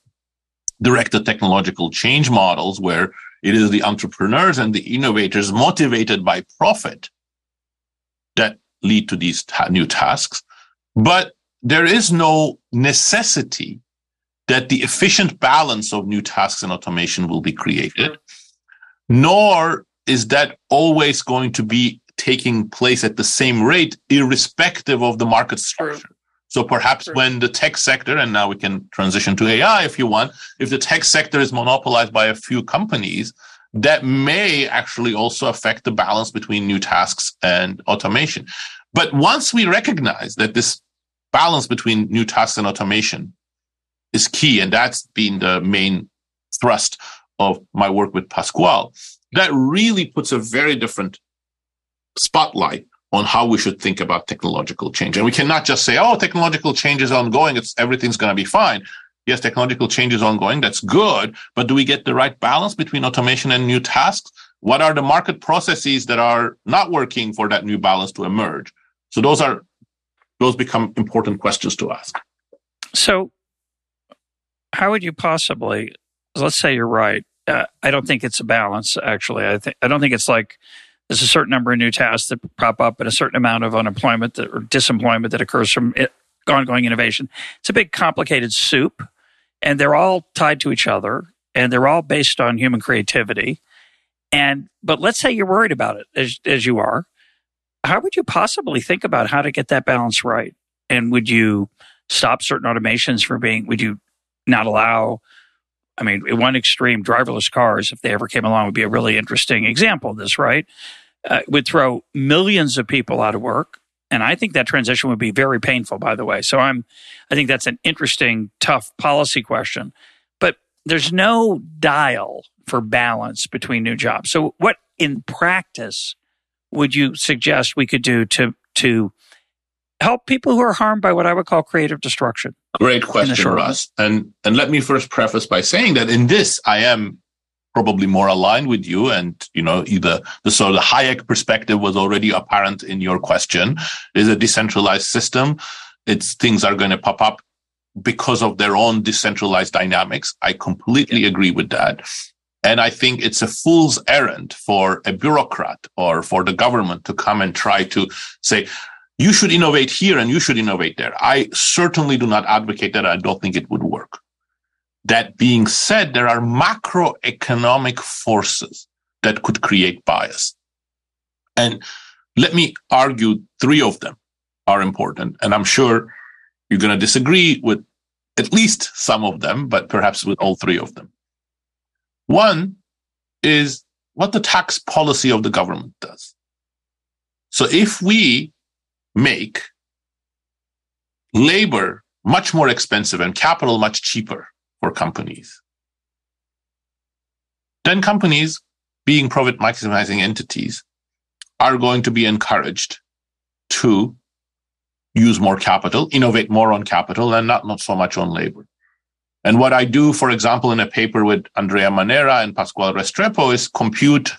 directed technological change models where it is the entrepreneurs and the innovators motivated by profit that lead to these ta- new tasks. But there is no necessity that the efficient balance of new tasks and automation will be created, nor is that always going to be taking place at the same rate, irrespective of the market structure. So perhaps when the tech sector, and now we can transition to AI if you want, if the tech sector is monopolized by a few companies, that may actually also affect the balance between new tasks and automation. But once we recognize that this balance between new tasks and automation is key, and that's been the main thrust of my work with Pascual, that really puts a very different spotlight on how we should think about technological change. And we cannot just say, oh, technological change is ongoing. It's everything's going to be fine. Yes, technological change is ongoing. That's good. But do we get the right balance between automation and new tasks? What are the market processes that are not working for that new balance to emerge? So those are, those become important questions to ask. So how would you possibly, let's say you're right. Uh, I don't think it's a balance, actually. I think, I don't think it's like, there's a certain number of new tasks that prop up and a certain amount of unemployment that, or disemployment that occurs from it, ongoing innovation. It's a big complicated soup and they're all tied to each other and they're all based on human creativity. And, but let's say you're worried about it as, as you are. How would you possibly think about how to get that balance right? And would you stop certain automations from being, would you not allow I mean, one extreme, driverless cars, if they ever came along, would be a really interesting example of this, right? Uh, would throw millions of people out of work. And I think that transition would be very painful, by the way. So I'm, I think that's an interesting, tough policy question. But there's no dial for balance between new jobs. So what in practice would you suggest we could do to, to help people who are harmed by what I would call creative destruction? Great question, Russ. And and let me first preface by saying that in this I am probably more aligned with you. And you know, either the sort of the Hayek perspective was already apparent in your question. Is a decentralized system. It's things are going to pop up because of their own decentralized dynamics. I completely agree with that. And I think it's a fool's errand for a bureaucrat or for the government to come and try to say, you should innovate here and you should innovate there. I certainly do not advocate that. I don't think it would work. That being said, there are macroeconomic forces that could create bias. And let me argue three of them are important. And I'm sure you're going to disagree with at least some of them, but perhaps with all three of them. One is what the tax policy of the government does. So if we make labor much more expensive and capital much cheaper companies. Then companies, being profit maximizing entities, are going to be encouraged to use more capital, innovate more on capital, and not, not so much on labor. And what I do, for example, in a paper with Andrea Manera and Pascual Restrepo is compute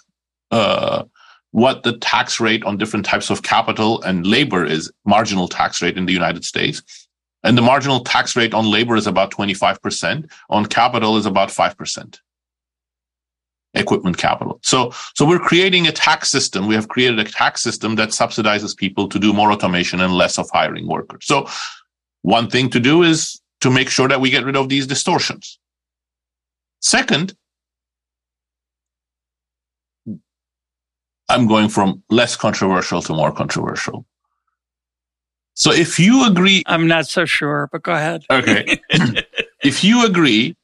uh, what the tax rate on different types of capital and labor is, marginal tax rate in the United States. And the marginal tax rate on labor is about 25%. On capital is about 5%. Equipment capital. So, so we're creating a tax system. We have created a tax system that subsidizes people to do more automation and less of hiring workers. So one thing to do is to make sure that we get rid of these distortions. Second, I'm going from less controversial to more controversial. So if you agree, I'm not so sure, but go ahead. Okay. if you agree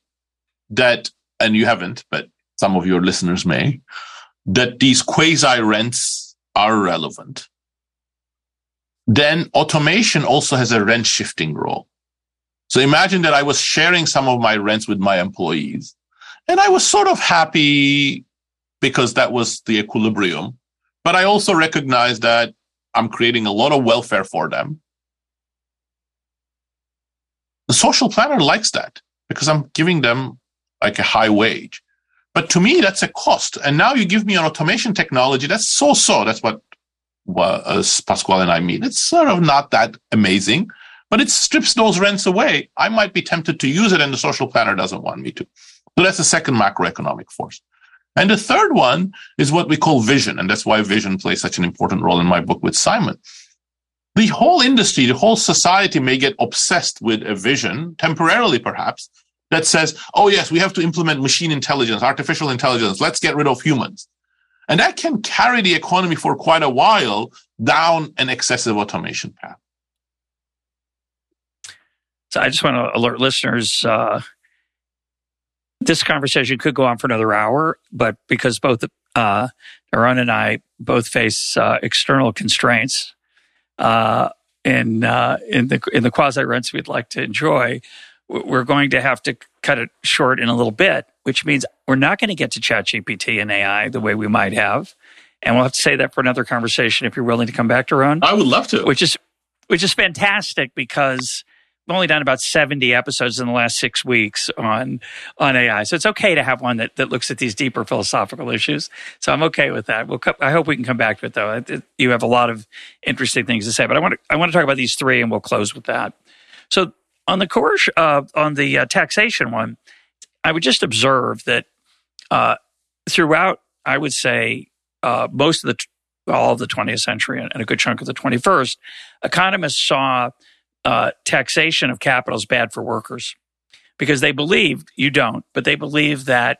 that, and you haven't, but some of your listeners may, that these quasi rents are relevant, then automation also has a rent shifting role. So imagine that I was sharing some of my rents with my employees and I was sort of happy because that was the equilibrium. But I also recognize that I'm creating a lot of welfare for them. The social planner likes that because I'm giving them like a high wage. But to me, that's a cost. And now you give me an automation technology that's so so. That's what uh, Pascual and I mean. It's sort of not that amazing, but it strips those rents away. I might be tempted to use it, and the social planner doesn't want me to. So that's the second macroeconomic force. And the third one is what we call vision. And that's why vision plays such an important role in my book with Simon. The whole industry, the whole society may get obsessed with a vision, temporarily perhaps, that says, oh, yes, we have to implement machine intelligence, artificial intelligence. Let's get rid of humans. And that can carry the economy for quite a while down an excessive automation path. So I just want to alert listeners uh, this conversation could go on for another hour, but because both uh, Daron and I both face uh, external constraints uh, in uh, in the in the quasi rents we'd like to enjoy, we're going to have to cut it short in a little bit, which means we're not going to get to ChatGPT and AI the way we might have. And we'll have to say that for another conversation if you're willing to come back Daron. I would love to. Which is which is fantastic because We've only done about 70 episodes in the last six weeks on on AI. So it's okay to have one that, that looks at these deeper philosophical issues. So I'm okay with that. We'll co- I hope we can come back to it though. It, you have a lot of interesting things to say, but I want to I want to talk about these three and we'll close with that. So on the coercion, uh, on the uh, taxation one, I would just observe that uh, throughout, I would say uh, most of the all of the 20th century and a good chunk of the 21st, economists saw uh, taxation of capital is bad for workers because they believe you don't, but they believe that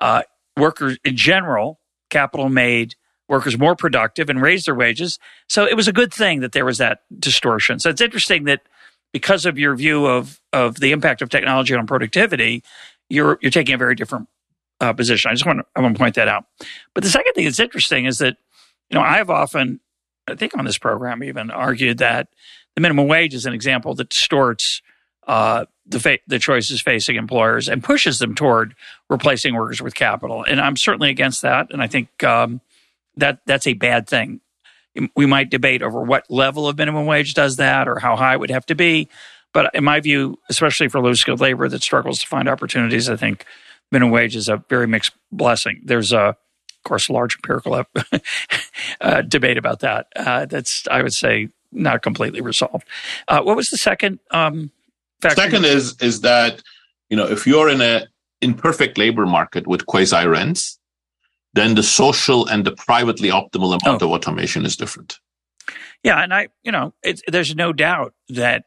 uh, workers in general, capital made workers more productive and raised their wages. So it was a good thing that there was that distortion. So it's interesting that because of your view of of the impact of technology on productivity, you're you're taking a very different uh, position. I just want to, I want to point that out. But the second thing that's interesting is that you know I've often I think on this program even argued that the minimum wage is an example that distorts uh, the fa- the choices facing employers and pushes them toward replacing workers with capital. And I'm certainly against that. And I think um, that that's a bad thing. We might debate over what level of minimum wage does that or how high it would have to be. But in my view, especially for low skilled labor that struggles to find opportunities, I think minimum wage is a very mixed blessing. There's a of course, large empirical uh, debate about that. Uh, that's, I would say, not completely resolved. Uh, what was the second um, factor? Second is is that you know if you're in a imperfect labor market with quasi rents, then the social and the privately optimal amount oh. of automation is different. Yeah, and I, you know, there's no doubt that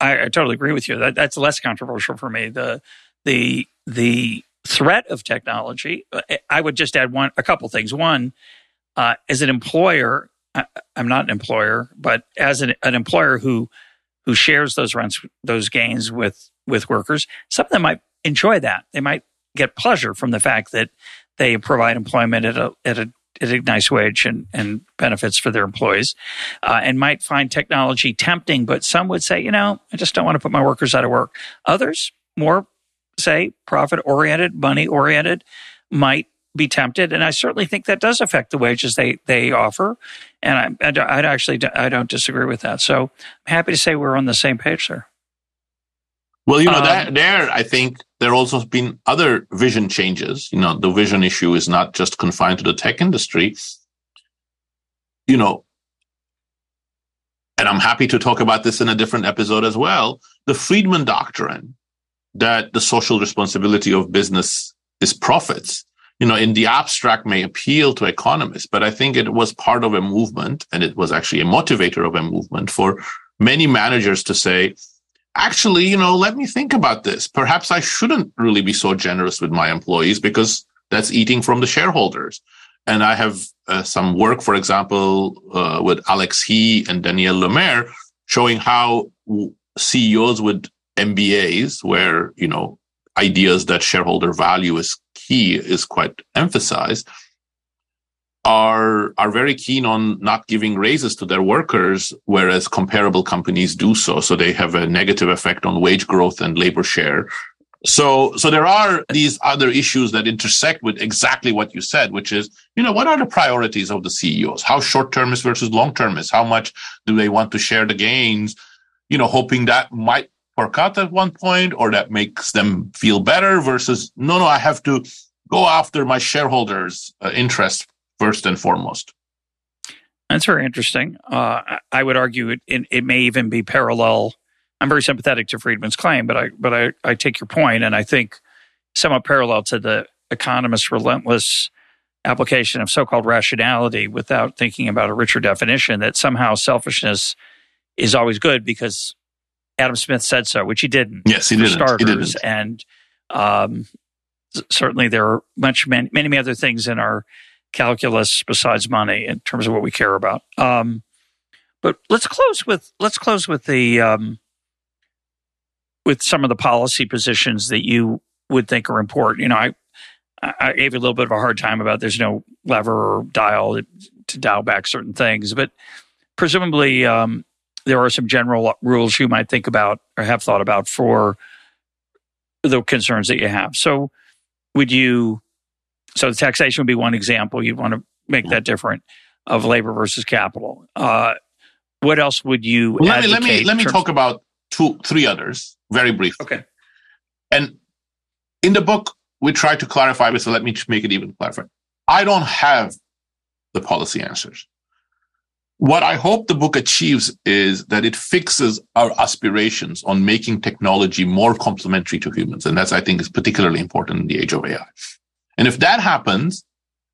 I, I, totally agree with you. That that's less controversial for me. The the the threat of technology. I would just add one, a couple things. One, uh, as an employer, I, am not an employer, but as an, an, employer who who shares those rents, those gains with with workers, some of them might enjoy that. They might get pleasure from the fact that they provide employment at a at a at a nice wage and, and benefits for their employees, uh, and might find technology tempting. But some would say, you know, I just don't want to put my workers out of work. Others, more say profit oriented, money oriented, might be tempted, and I certainly think that does affect the wages they they offer. And I, I, I actually I don't disagree with that. So I'm happy to say we're on the same page there. Well, you know, um, that, there, I think there also been other vision changes. You know, the vision issue is not just confined to the tech industry. You know, and I'm happy to talk about this in a different episode as well. The Friedman doctrine that the social responsibility of business is profits you know, in the abstract may appeal to economists, but I think it was part of a movement and it was actually a motivator of a movement for many managers to say, actually, you know, let me think about this. Perhaps I shouldn't really be so generous with my employees because that's eating from the shareholders. And I have uh, some work, for example, uh, with Alex He and Daniel le Maire showing how CEOs with MBAs, where, you know, ideas that shareholder value is key is quite emphasized are are very keen on not giving raises to their workers whereas comparable companies do so. So they have a negative effect on wage growth and labor share. So so there are these other issues that intersect with exactly what you said which is you know what are the priorities of the CEOs how short term is versus long term is? how much do they want to share the gains? You know hoping that might work out at one point or that makes them feel better versus no no i have to go after my shareholders uh, interest first and foremost. That's very interesting. Uh, i would argue it, it, it, may even be parallel. I'm very sympathetic to friedman's claim but i but I, I take your point and i think somewhat parallel to the economist's relentless application of so-called rationality without thinking about a richer definition that somehow selfishness is always good because Adam Smith said so, which he didn't. Yes, he didn't. Starters, he didn't. And um, certainly there are much many, many other things in our calculus besides money in terms of what we care about. Um, but let's close with let's close with the um, with some of the policy positions that you would think are important. You know, I I gave you a little bit of a hard time about there's no lever or dial to dial back certain things, but presumably um, there are some general rules you might think about or have thought about for the concerns that you have. So, would you? So, the taxation would be one example. You'd want to make that different of labor versus capital. Uh, what else would you? Well, let me let me let me talk about two, three others very briefly. Okay. And in the book, we try to clarify this. So let me just make it even clarify. I don't have the policy answers. What I hope the book achieves is that it fixes our aspirations on making technology more complementary to humans. And that's, I think, is particularly important in the age of AI. And if that happens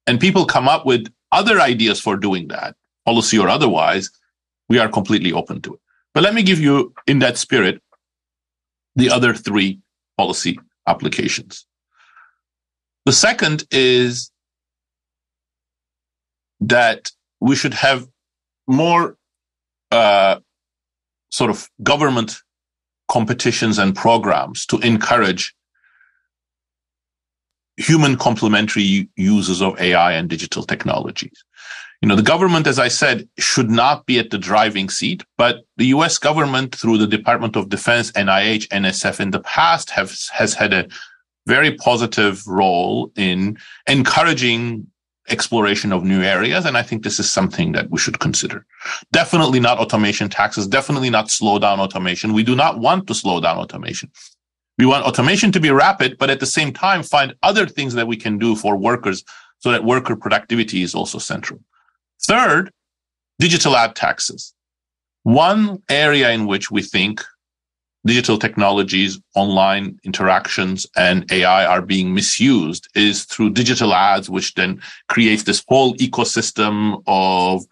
and people come up with other ideas for doing that, policy or otherwise, we are completely open to it. But let me give you, in that spirit, the other three policy applications. The second is that we should have more uh, sort of government competitions and programs to encourage human complementary uses of AI and digital technologies. You know, the government, as I said, should not be at the driving seat, but the US government through the Department of Defense, NIH, NSF in the past have, has had a very positive role in encouraging exploration of new areas. And I think this is something that we should consider. Definitely not automation taxes, definitely not slow down automation. We do not want to slow down automation. We want automation to be rapid, but at the same time, find other things that we can do for workers so that worker productivity is also central. Third, digital ad taxes. One area in which we think digital technologies, online interactions, and AI are being misused is through digital ads, which then creates this whole ecosystem of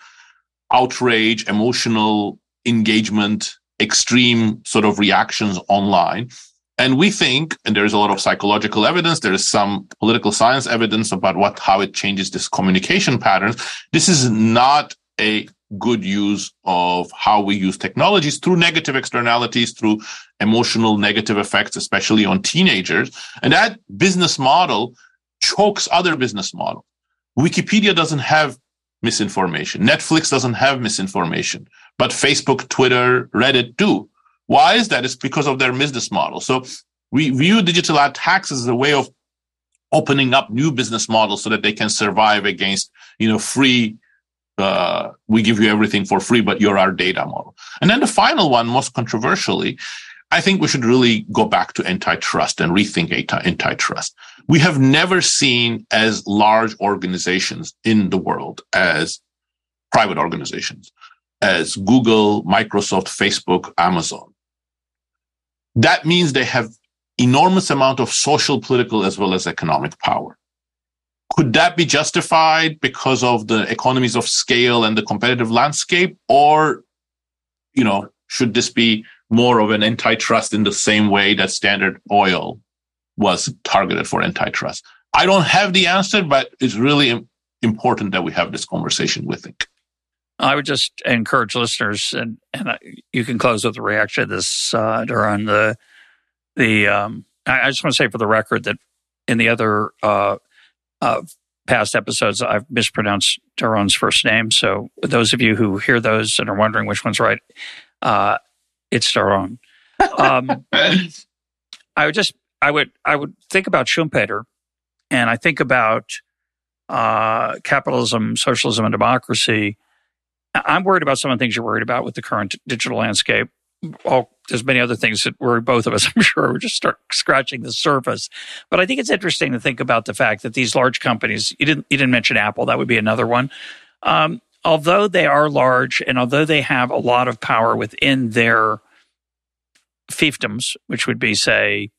outrage, emotional engagement, extreme sort of reactions online. And we think, and there's a lot of psychological evidence, there is some political science evidence about what how it changes this communication patterns. This is not a good use of how we use technologies through negative externalities, through emotional negative effects, especially on teenagers. And that business model chokes other business models. Wikipedia doesn't have misinformation. Netflix doesn't have misinformation, but Facebook, Twitter, Reddit do. Why is that? It's because of their business model. So we view digital ad tax as a way of opening up new business models so that they can survive against, you know, free uh, we give you everything for free, but you're our data model. And then the final one, most controversially, I think we should really go back to antitrust and rethink antitrust. We have never seen as large organizations in the world as private organizations, as Google, Microsoft, Facebook, Amazon. That means they have enormous amount of social, political, as well as economic power could that be justified because of the economies of scale and the competitive landscape or you know should this be more of an antitrust in the same way that standard oil was targeted for antitrust i don't have the answer but it's really important that we have this conversation with it I would just encourage listeners, and, and you can close with a reaction to this, uh, Daron. The the um, I, I, just want to say for the record that in the other uh, uh, past episodes, I've mispronounced Daron's first name. So those of you who hear those and are wondering which one's right, uh, it's Doron. Um, I would just, I would, I would think about Schumpeter, and I think about uh, capitalism, socialism, and democracy. I'm worried about some of the things you're worried about with the current digital landscape all there's many other things that worry both of us. I'm sure we're just start scratching the surface. But I think it's interesting to think about the fact that these large companies. You didn't you didn't mention Apple. That would be another one. Um, although they are large and although they have a lot of power within their fiefdoms, which would be say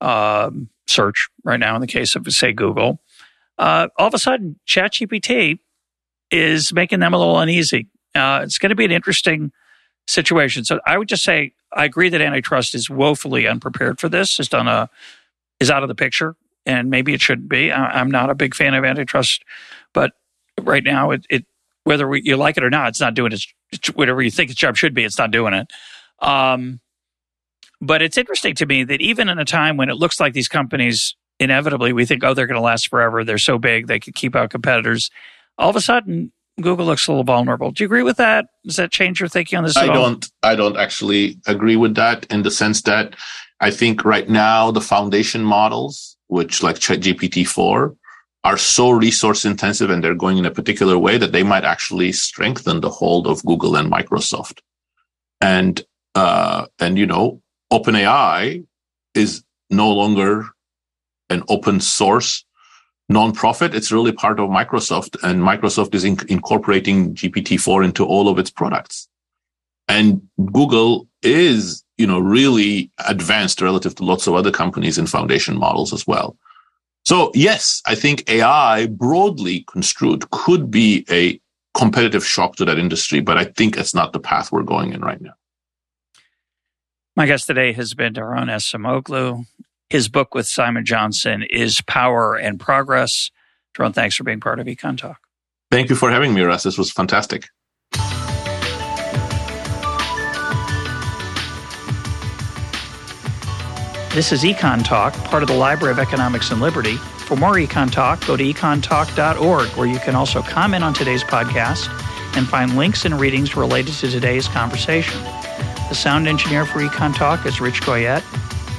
um, search right now in the case of say Google, uh, all of a sudden ChatGPT is making them a little uneasy. Uh, it's going to be an interesting situation. So I would just say I agree that antitrust is woefully unprepared for this. Is done a is out of the picture, and maybe it shouldn't be. I, am not a big fan of antitrust, but right now it, it whether we, you like it or not, it's not doing its whatever you think its job should be. It's not doing it. Um, but it's interesting to me that even in a time when it looks like these companies inevitably we think, oh, they're going to last forever. They're so big they could keep out competitors. All of a sudden, Google looks a little vulnerable. Do you agree with that? Does that change your thinking on this? I don't. I don't actually agree with that in the sense that I think right now the foundation models, which like ChatGPT four, are so resource intensive and they're going in a particular way that they might actually strengthen the hold of Google and Microsoft. And uh, and you know, OpenAI is no longer an open source nonprofit. It's really part of Microsoft, and Microsoft is in- incorporating GPT-4 into all of its products. And Google is, you know, really advanced relative to lots of other companies in foundation models as well. So yes, I think AI broadly construed could be a competitive shock to that industry, but I think it's not the path we're going in right now. My guest today has been Daron Acemoglu. His book with Simon Johnson is Power and Progress. Daron, thanks for being part of Econ Talk. Thank you for having me, Russ. This was fantastic. This is Econ Talk, part of the Library of Economics and Liberty. For more Econ Talk, go to econtalk.org, where you can also comment on today's podcast and find links and readings related to today's conversation. The sound engineer for Econ Talk is Rich Goyette.